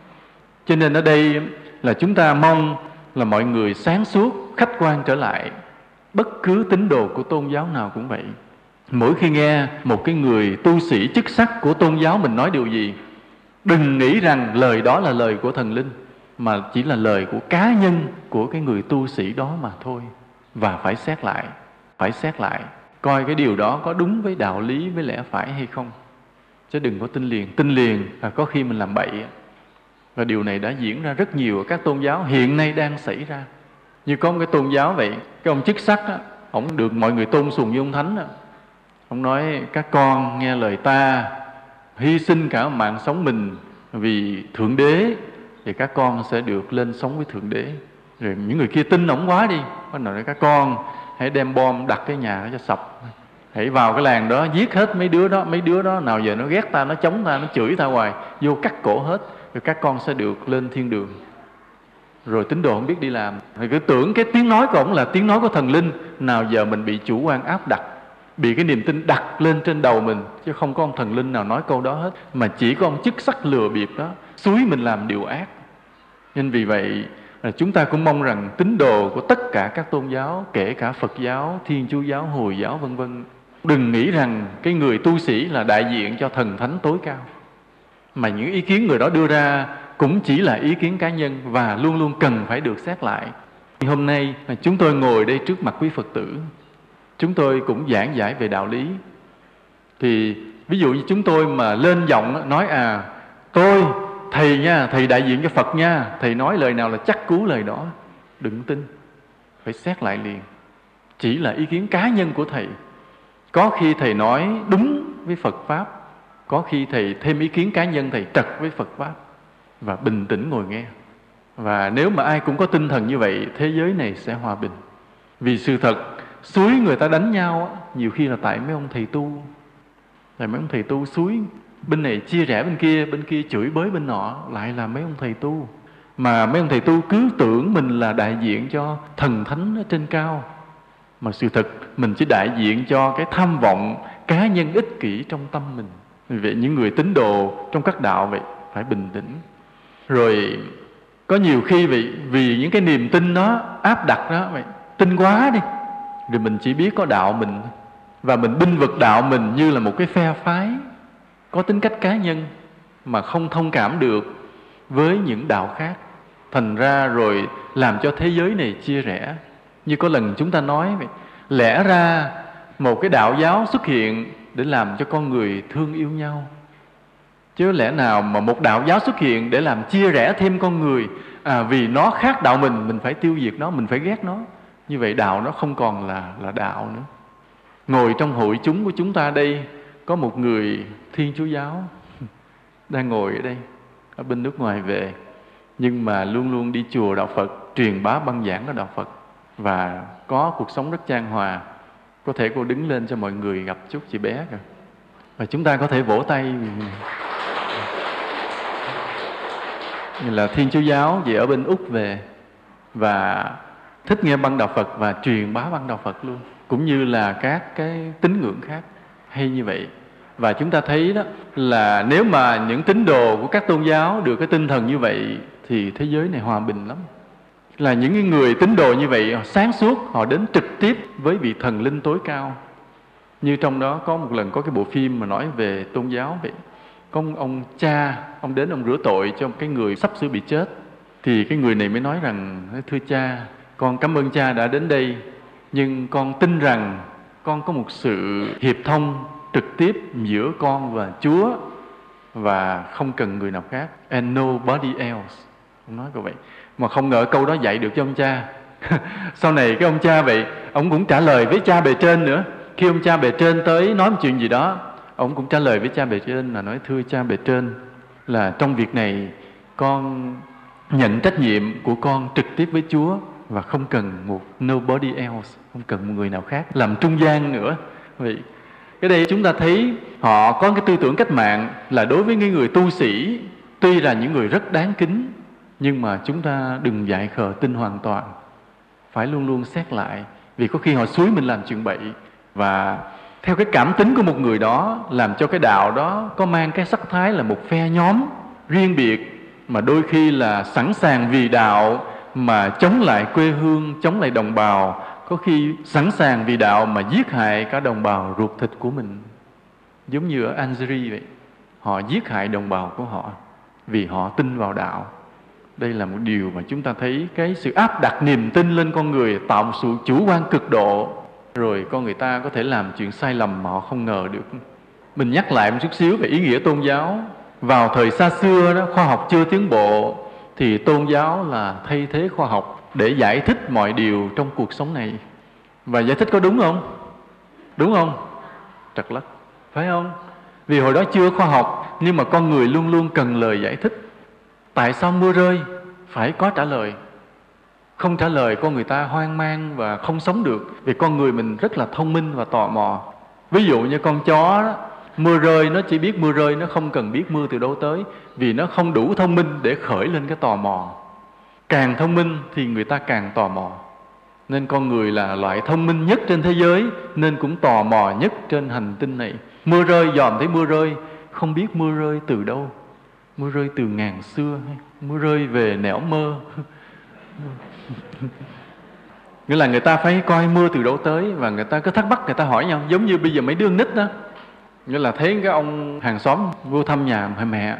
Cho nên ở đây là chúng ta mong là mọi người sáng suốt, khách quan trở lại. Bất cứ tín đồ của tôn giáo nào cũng vậy. Mỗi khi nghe một cái người tu sĩ chức sắc của tôn giáo mình nói điều gì, đừng nghĩ rằng lời đó là lời của thần linh, mà chỉ là lời của cá nhân của cái người tu sĩ đó mà thôi, và phải xét lại phải xét lại, coi cái điều đó có đúng với đạo lý với lẽ phải hay không. Chứ đừng có tin liền. Tin liền là có khi mình làm bậy và điều này đã diễn ra rất nhiều ở các tôn giáo hiện nay đang xảy ra. Như có một cái tôn giáo vậy, cái ông chức sắc á ông được mọi người tôn sùng như ông thánh á. Ông nói, các con nghe lời ta hy sinh cả mạng sống mình vì thượng đế, thì các con sẽ được lên sống với thượng đế. Rồi những người kia tin ổng quá đi. Có nói, các con hãy đem bom đặt cái nhà cho sập. Hãy vào cái làng đó, giết hết mấy đứa đó, mấy đứa đó. Nào giờ nó ghét ta, nó chống ta, nó chửi ta hoài. Vô cắt cổ hết, rồi các con sẽ được lên thiên đường. Rồi tín đồ không biết đi làm. Thì cứ tưởng cái tiếng nói của ổng là tiếng nói của thần linh. Nào giờ mình bị chủ quan áp đặt, bị cái niềm tin đặt lên trên đầu mình, chứ không có ông thần linh nào nói câu đó hết. Mà chỉ có ông chức sắc lừa bịp đó suối mình làm điều ác. Nên vì vậy À, chúng ta cũng mong rằng tín đồ của tất cả các tôn giáo kể cả Phật giáo, Thiên Chúa giáo, Hồi giáo vân vân đừng nghĩ rằng cái người tu sĩ là đại diện cho thần thánh tối cao. Mà những ý kiến người đó đưa ra cũng chỉ là ý kiến cá nhân và luôn luôn cần phải được xét lại. Hôm nay à, chúng tôi ngồi đây trước mặt quý phật tử. Chúng tôi cũng giảng giải về đạo lý. Thì ví dụ như chúng tôi mà lên giọng nói à tôi thầy nha, thầy đại diện cho phật nha. Thầy nói lời nào là chắc cú lời đó. Đừng tin. Phải xét lại liền. Chỉ là ý kiến cá nhân của thầy. Có khi thầy nói đúng với phật pháp. Có khi thầy thêm ý kiến cá nhân, thầy trật với phật pháp. Và bình tĩnh ngồi nghe. Và nếu mà ai cũng có tinh thần như vậy, thế giới này sẽ hòa bình. Vì sự thật, suối người ta đánh nhau nhiều khi là tại mấy ông thầy tu. Tại mấy ông thầy tu suối bên này chia rẽ bên kia bên kia chửi bới bên nọ, lại là mấy ông thầy tu. Mà mấy ông thầy tu cứ tưởng mình là đại diện cho thần thánh ở trên cao. Mà sự thật, mình chỉ đại diện cho cái tham vọng cá nhân ích kỷ trong tâm mình. Vì vậy những người tín đồ trong các đạo vậy phải bình tĩnh. Rồi có nhiều khi vậy, vì những cái niềm tin nó áp đặt đó vậy tin quá đi rồi mình chỉ biết có đạo mình và mình binh vực đạo mình như là một cái phe phái có tính cách cá nhân mà không thông cảm được với những đạo khác. Thành ra rồi làm cho thế giới này chia rẽ. Như có lần chúng ta nói vậy lẽ ra một cái đạo giáo xuất hiện để làm cho con người thương yêu nhau. Chứ lẽ nào mà một đạo giáo xuất hiện để làm chia rẽ thêm con người à, vì nó khác đạo mình mình phải tiêu diệt nó mình phải ghét nó. Như vậy đạo nó không còn là là đạo nữa. Ngồi trong hội chúng của chúng ta đây có một người thiên chúa giáo đang ngồi ở đây, ở bên nước ngoài về, nhưng mà luôn luôn đi chùa đạo phật, truyền bá băng giảng của đạo phật. Và có cuộc sống rất trang hòa. Có thể cô đứng lên cho mọi người gặp chút chị bé kìa. Và chúng ta có thể vỗ tay. Là thiên chúa giáo về ở bên úc về và thích nghe băng đạo phật và truyền bá băng đạo phật luôn. Cũng như là các cái tín ngưỡng khác hay như vậy. Và chúng ta thấy đó là nếu mà những tín đồ của các tôn giáo được cái tinh thần như vậy thì thế giới này hòa bình lắm. Là những người tín đồ như vậy sáng suốt họ đến trực tiếp với vị thần linh tối cao. Như trong đó có một lần có cái bộ phim mà nói về tôn giáo vậy. Có ông, ông cha ông đến ông rửa tội cho một cái người sắp sửa bị chết. Thì cái người này mới nói rằng thưa cha con cảm ơn cha đã đến đây nhưng con tin rằng con có một sự hiệp thông trực tiếp giữa con và Chúa và không cần người nào khác and nobody else. Ông nói như vậy. Mà không ngờ câu đó dạy được cho ông cha. Sau này cái ông cha vậy, ông cũng trả lời với cha bề trên nữa. Khi ông cha bề trên tới nói một chuyện gì đó, ông cũng trả lời với cha bề trên là nói, thưa cha bề trên, là trong việc này con nhận trách nhiệm của con trực tiếp với Chúa và không cần một nobody else không cần một người nào khác. Làm trung gian nữa. Vì cái đây chúng ta thấy họ có cái tư tưởng cách mạng là đối với những người tu sĩ, tuy là những người rất đáng kính, nhưng mà chúng ta đừng dại khờ tin hoàn toàn. Phải luôn luôn xét lại. Vì có khi họ suối mình làm chuyện bậy. Và theo cái cảm tính của một người đó, làm cho cái đạo đó có mang cái sắc thái là một phe nhóm riêng biệt, mà đôi khi là sẵn sàng vì đạo mà chống lại quê hương, chống lại đồng bào có khi sẵn sàng vì đạo mà giết hại cả đồng bào ruột thịt của mình. Giống như ở Algeria vậy, họ giết hại đồng bào của họ vì họ tin vào đạo. Đây là một điều mà chúng ta thấy cái sự áp đặt niềm tin lên con người, tạo một sự chủ quan cực độ. Rồi con người ta có thể làm chuyện sai lầm mà họ không ngờ được. Mình nhắc lại một chút xíu về ý nghĩa tôn giáo. Vào thời xa xưa đó, khoa học chưa tiến bộ, thì tôn giáo là thay thế khoa học để giải thích mọi điều trong cuộc sống này. Và giải thích có đúng không? Đúng không? Trật lắc phải không? Vì hồi đó chưa khoa học nhưng mà con người luôn luôn cần lời giải thích. Tại sao mưa rơi? Phải có trả lời. Không trả lời con người ta hoang mang và không sống được. Vì con người mình rất là thông minh và tò mò. Ví dụ như con chó đó, mưa rơi nó chỉ biết mưa rơi nó không cần biết mưa từ đâu tới. Vì nó không đủ thông minh để khởi lên cái tò mò càng thông minh thì người ta càng tò mò. Nên con người là loại thông minh nhất trên thế giới, nên cũng tò mò nhất trên hành tinh này. Mưa rơi dòm thấy mưa rơi, không biết mưa rơi từ đâu. Mưa rơi từ ngàn xưa hay mưa rơi về nẻo mơ? Nghĩa là người ta phải coi mưa từ đâu tới và người ta cứ thắc mắc, người ta hỏi nhau, giống như bây giờ mấy đứa nít đó. Nghĩa là thấy cái ông hàng xóm vô thăm nhà hỏi mẹ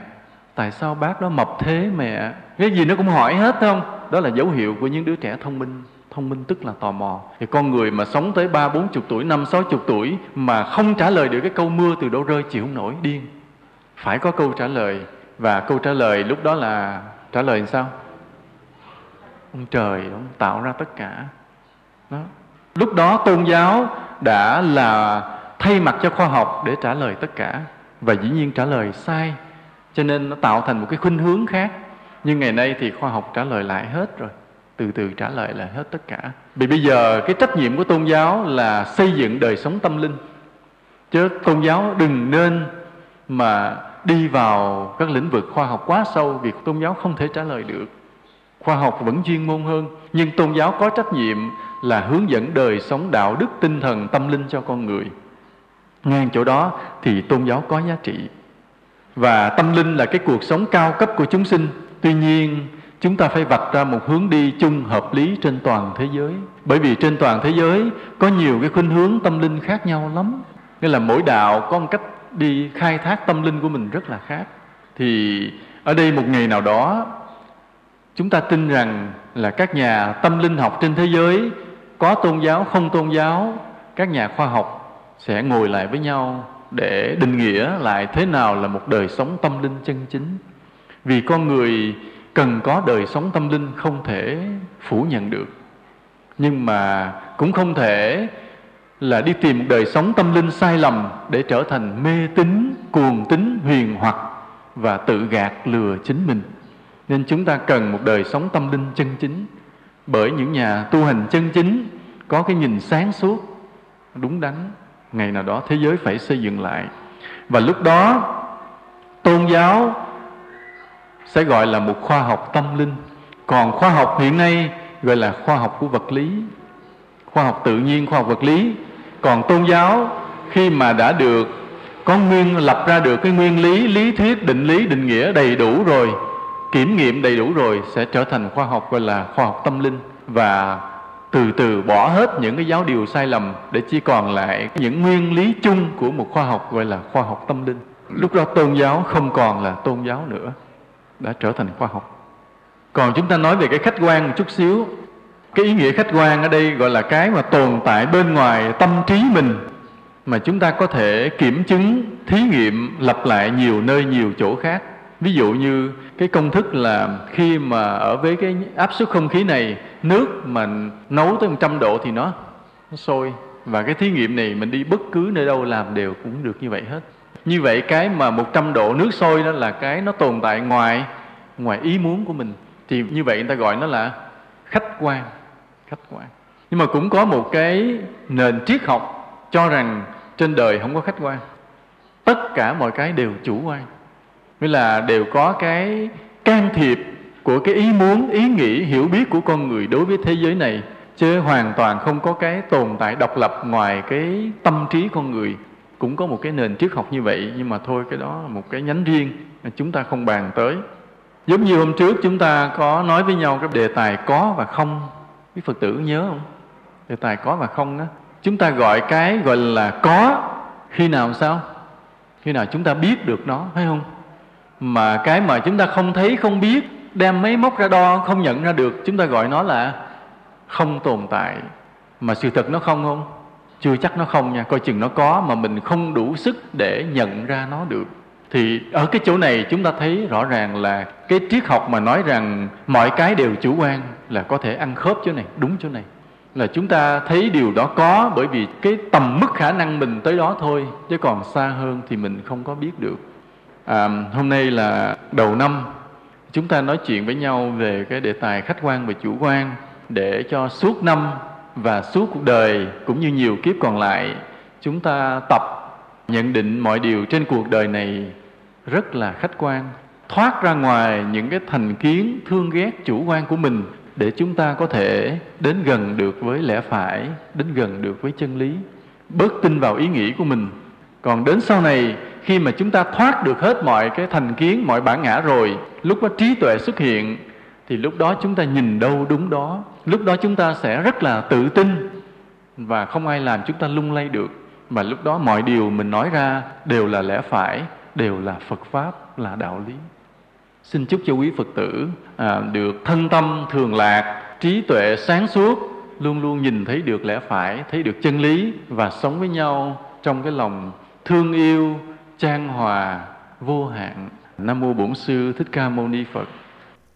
tại sao bác đó mập thế mẹ? Cái gì nó cũng hỏi hết không? Đó là dấu hiệu của những đứa trẻ thông minh. Thông minh tức là tò mò. Thì con người mà sống tới ba, bốn chục tuổi, năm, sáu chục tuổi mà không trả lời được cái câu mưa từ đâu rơi chịu không nổi, điên. Phải có câu trả lời. Và câu trả lời lúc đó là, trả lời làm sao? Ông trời, ông tạo ra tất cả. Đó. lúc đó tôn giáo đã là thay mặt cho khoa học để trả lời tất cả. Và dĩ nhiên trả lời sai cho nên nó tạo thành một cái khuynh hướng khác. Nhưng ngày nay thì khoa học trả lời lại hết rồi. Từ từ trả lời lại hết tất cả. Vì bây giờ cái trách nhiệm của tôn giáo là xây dựng đời sống tâm linh. Chứ tôn giáo đừng nên mà đi vào các lĩnh vực khoa học quá sâu vì tôn giáo không thể trả lời được. Khoa học vẫn chuyên môn hơn, nhưng tôn giáo có trách nhiệm là hướng dẫn đời sống đạo đức tinh thần tâm linh cho con người. Ngang chỗ đó thì tôn giáo có giá trị và tâm linh là cái cuộc sống cao cấp của chúng sinh. Tuy nhiên, chúng ta phải vạch ra một hướng đi chung hợp lý trên toàn thế giới. Bởi vì trên toàn thế giới, có nhiều cái khuynh hướng tâm linh khác nhau lắm. Nghĩa là mỗi đạo có một cách đi khai thác tâm linh của mình rất là khác. Thì ở đây một ngày nào đó, chúng ta tin rằng là các nhà tâm linh học trên thế giới có tôn giáo, không tôn giáo, các nhà khoa học sẽ ngồi lại với nhau để định nghĩa lại thế nào là một đời sống tâm linh chân chính. Vì con người cần có đời sống tâm linh không thể phủ nhận được. Nhưng mà cũng không thể là đi tìm một đời sống tâm linh sai lầm để trở thành mê tín, cuồng tín, huyền hoặc và tự gạt lừa chính mình. Nên chúng ta cần một đời sống tâm linh chân chính. Bởi những nhà tu hành chân chính có cái nhìn sáng suốt, đúng đắn ngày nào đó thế giới phải xây dựng lại. Và lúc đó, tôn giáo sẽ gọi là một khoa học tâm linh. Còn khoa học hiện nay gọi là khoa học của vật lý. Khoa học tự nhiên, khoa học vật lý. Còn tôn giáo, khi mà đã được, có nguyên, lập ra được cái nguyên lý lý thuyết, định lý, định nghĩa đầy đủ rồi, kiểm nghiệm đầy đủ rồi, sẽ trở thành khoa học, gọi là khoa học tâm linh. Và từ từ bỏ hết những cái giáo điều sai lầm để chỉ còn lại những nguyên lý chung của một khoa học gọi là khoa học tâm linh. Lúc đó tôn giáo không còn là tôn giáo nữa, đã trở thành khoa học. Còn chúng ta nói về cái khách quan một chút xíu, cái ý nghĩa khách quan ở đây gọi là cái mà tồn tại bên ngoài tâm trí mình, mà chúng ta có thể kiểm chứng, thí nghiệm, lặp lại nhiều nơi nhiều chỗ khác. Ví dụ như cái công thức là khi mà ở với cái áp suất không khí này, nước mà nấu tới 100 độ thì nó nó sôi. Và cái thí nghiệm này mình đi bất cứ nơi đâu làm đều cũng được như vậy hết. Như vậy cái mà 100 độ nước sôi đó là cái nó tồn tại ngoài ngoài ý muốn của mình. Thì như vậy người ta gọi nó là khách quan khách quan. Nhưng mà cũng có một cái nền triết học cho rằng trên đời không có khách quan. Tất cả mọi cái đều chủ quan nghĩa là đều có cái can thiệp của cái ý muốn, ý nghĩ, hiểu biết của con người đối với thế giới này. Chứ hoàn toàn không có cái tồn tại độc lập ngoài cái tâm trí con người. Cũng có một cái nền triết học như vậy, nhưng mà thôi, cái đó là một cái nhánh riêng mà chúng ta không bàn tới. Giống như hôm trước chúng ta có nói với nhau cái đề tài có và không. Quý phật tử nhớ không? Đề tài có và không á. Chúng ta gọi cái gọi là có, khi nào sao? Khi nào chúng ta biết được nó phải không? Mà cái mà chúng ta không thấy, không biết, đem máy móc ra đo, không nhận ra được, chúng ta gọi nó là không tồn tại. Mà sự thật nó không không? Chưa chắc nó không nha, coi chừng nó có mà mình không đủ sức để nhận ra nó được. Thì ở cái chỗ này chúng ta thấy rõ ràng là cái triết học mà nói rằng mọi cái đều chủ quan là có thể ăn khớp chỗ này, đúng chỗ này. Là chúng ta thấy điều đó có bởi vì cái tầm mức khả năng mình tới đó thôi, chứ còn xa hơn thì mình không có biết được à, hôm nay là đầu năm. Chúng ta nói chuyện với nhau về cái đề tài khách quan và chủ quan để cho suốt năm và suốt cuộc đời cũng như nhiều kiếp còn lại chúng ta tập nhận định mọi điều trên cuộc đời này rất là khách quan thoát ra ngoài những cái thành kiến thương ghét chủ quan của mình để chúng ta có thể đến gần được với lẽ phải đến gần được với chân lý bớt tin vào ý nghĩ của mình. Còn đến sau này khi mà chúng ta thoát được hết mọi cái thành kiến mọi bản ngã rồi lúc đó trí tuệ xuất hiện thì lúc đó chúng ta nhìn đâu đúng đó. Lúc đó chúng ta sẽ rất là tự tin và không ai làm chúng ta lung lay được. Mà lúc đó mọi điều mình nói ra đều là lẽ phải đều là phật pháp là đạo lý. Xin chúc cho quý phật tử à, được thân tâm thường lạc trí tuệ sáng suốt luôn luôn nhìn thấy được lẽ phải thấy được chân lý và sống với nhau trong cái lòng thương yêu trang hòa vô hạn. Nam mô bổn sư thích ca mâu ni phật.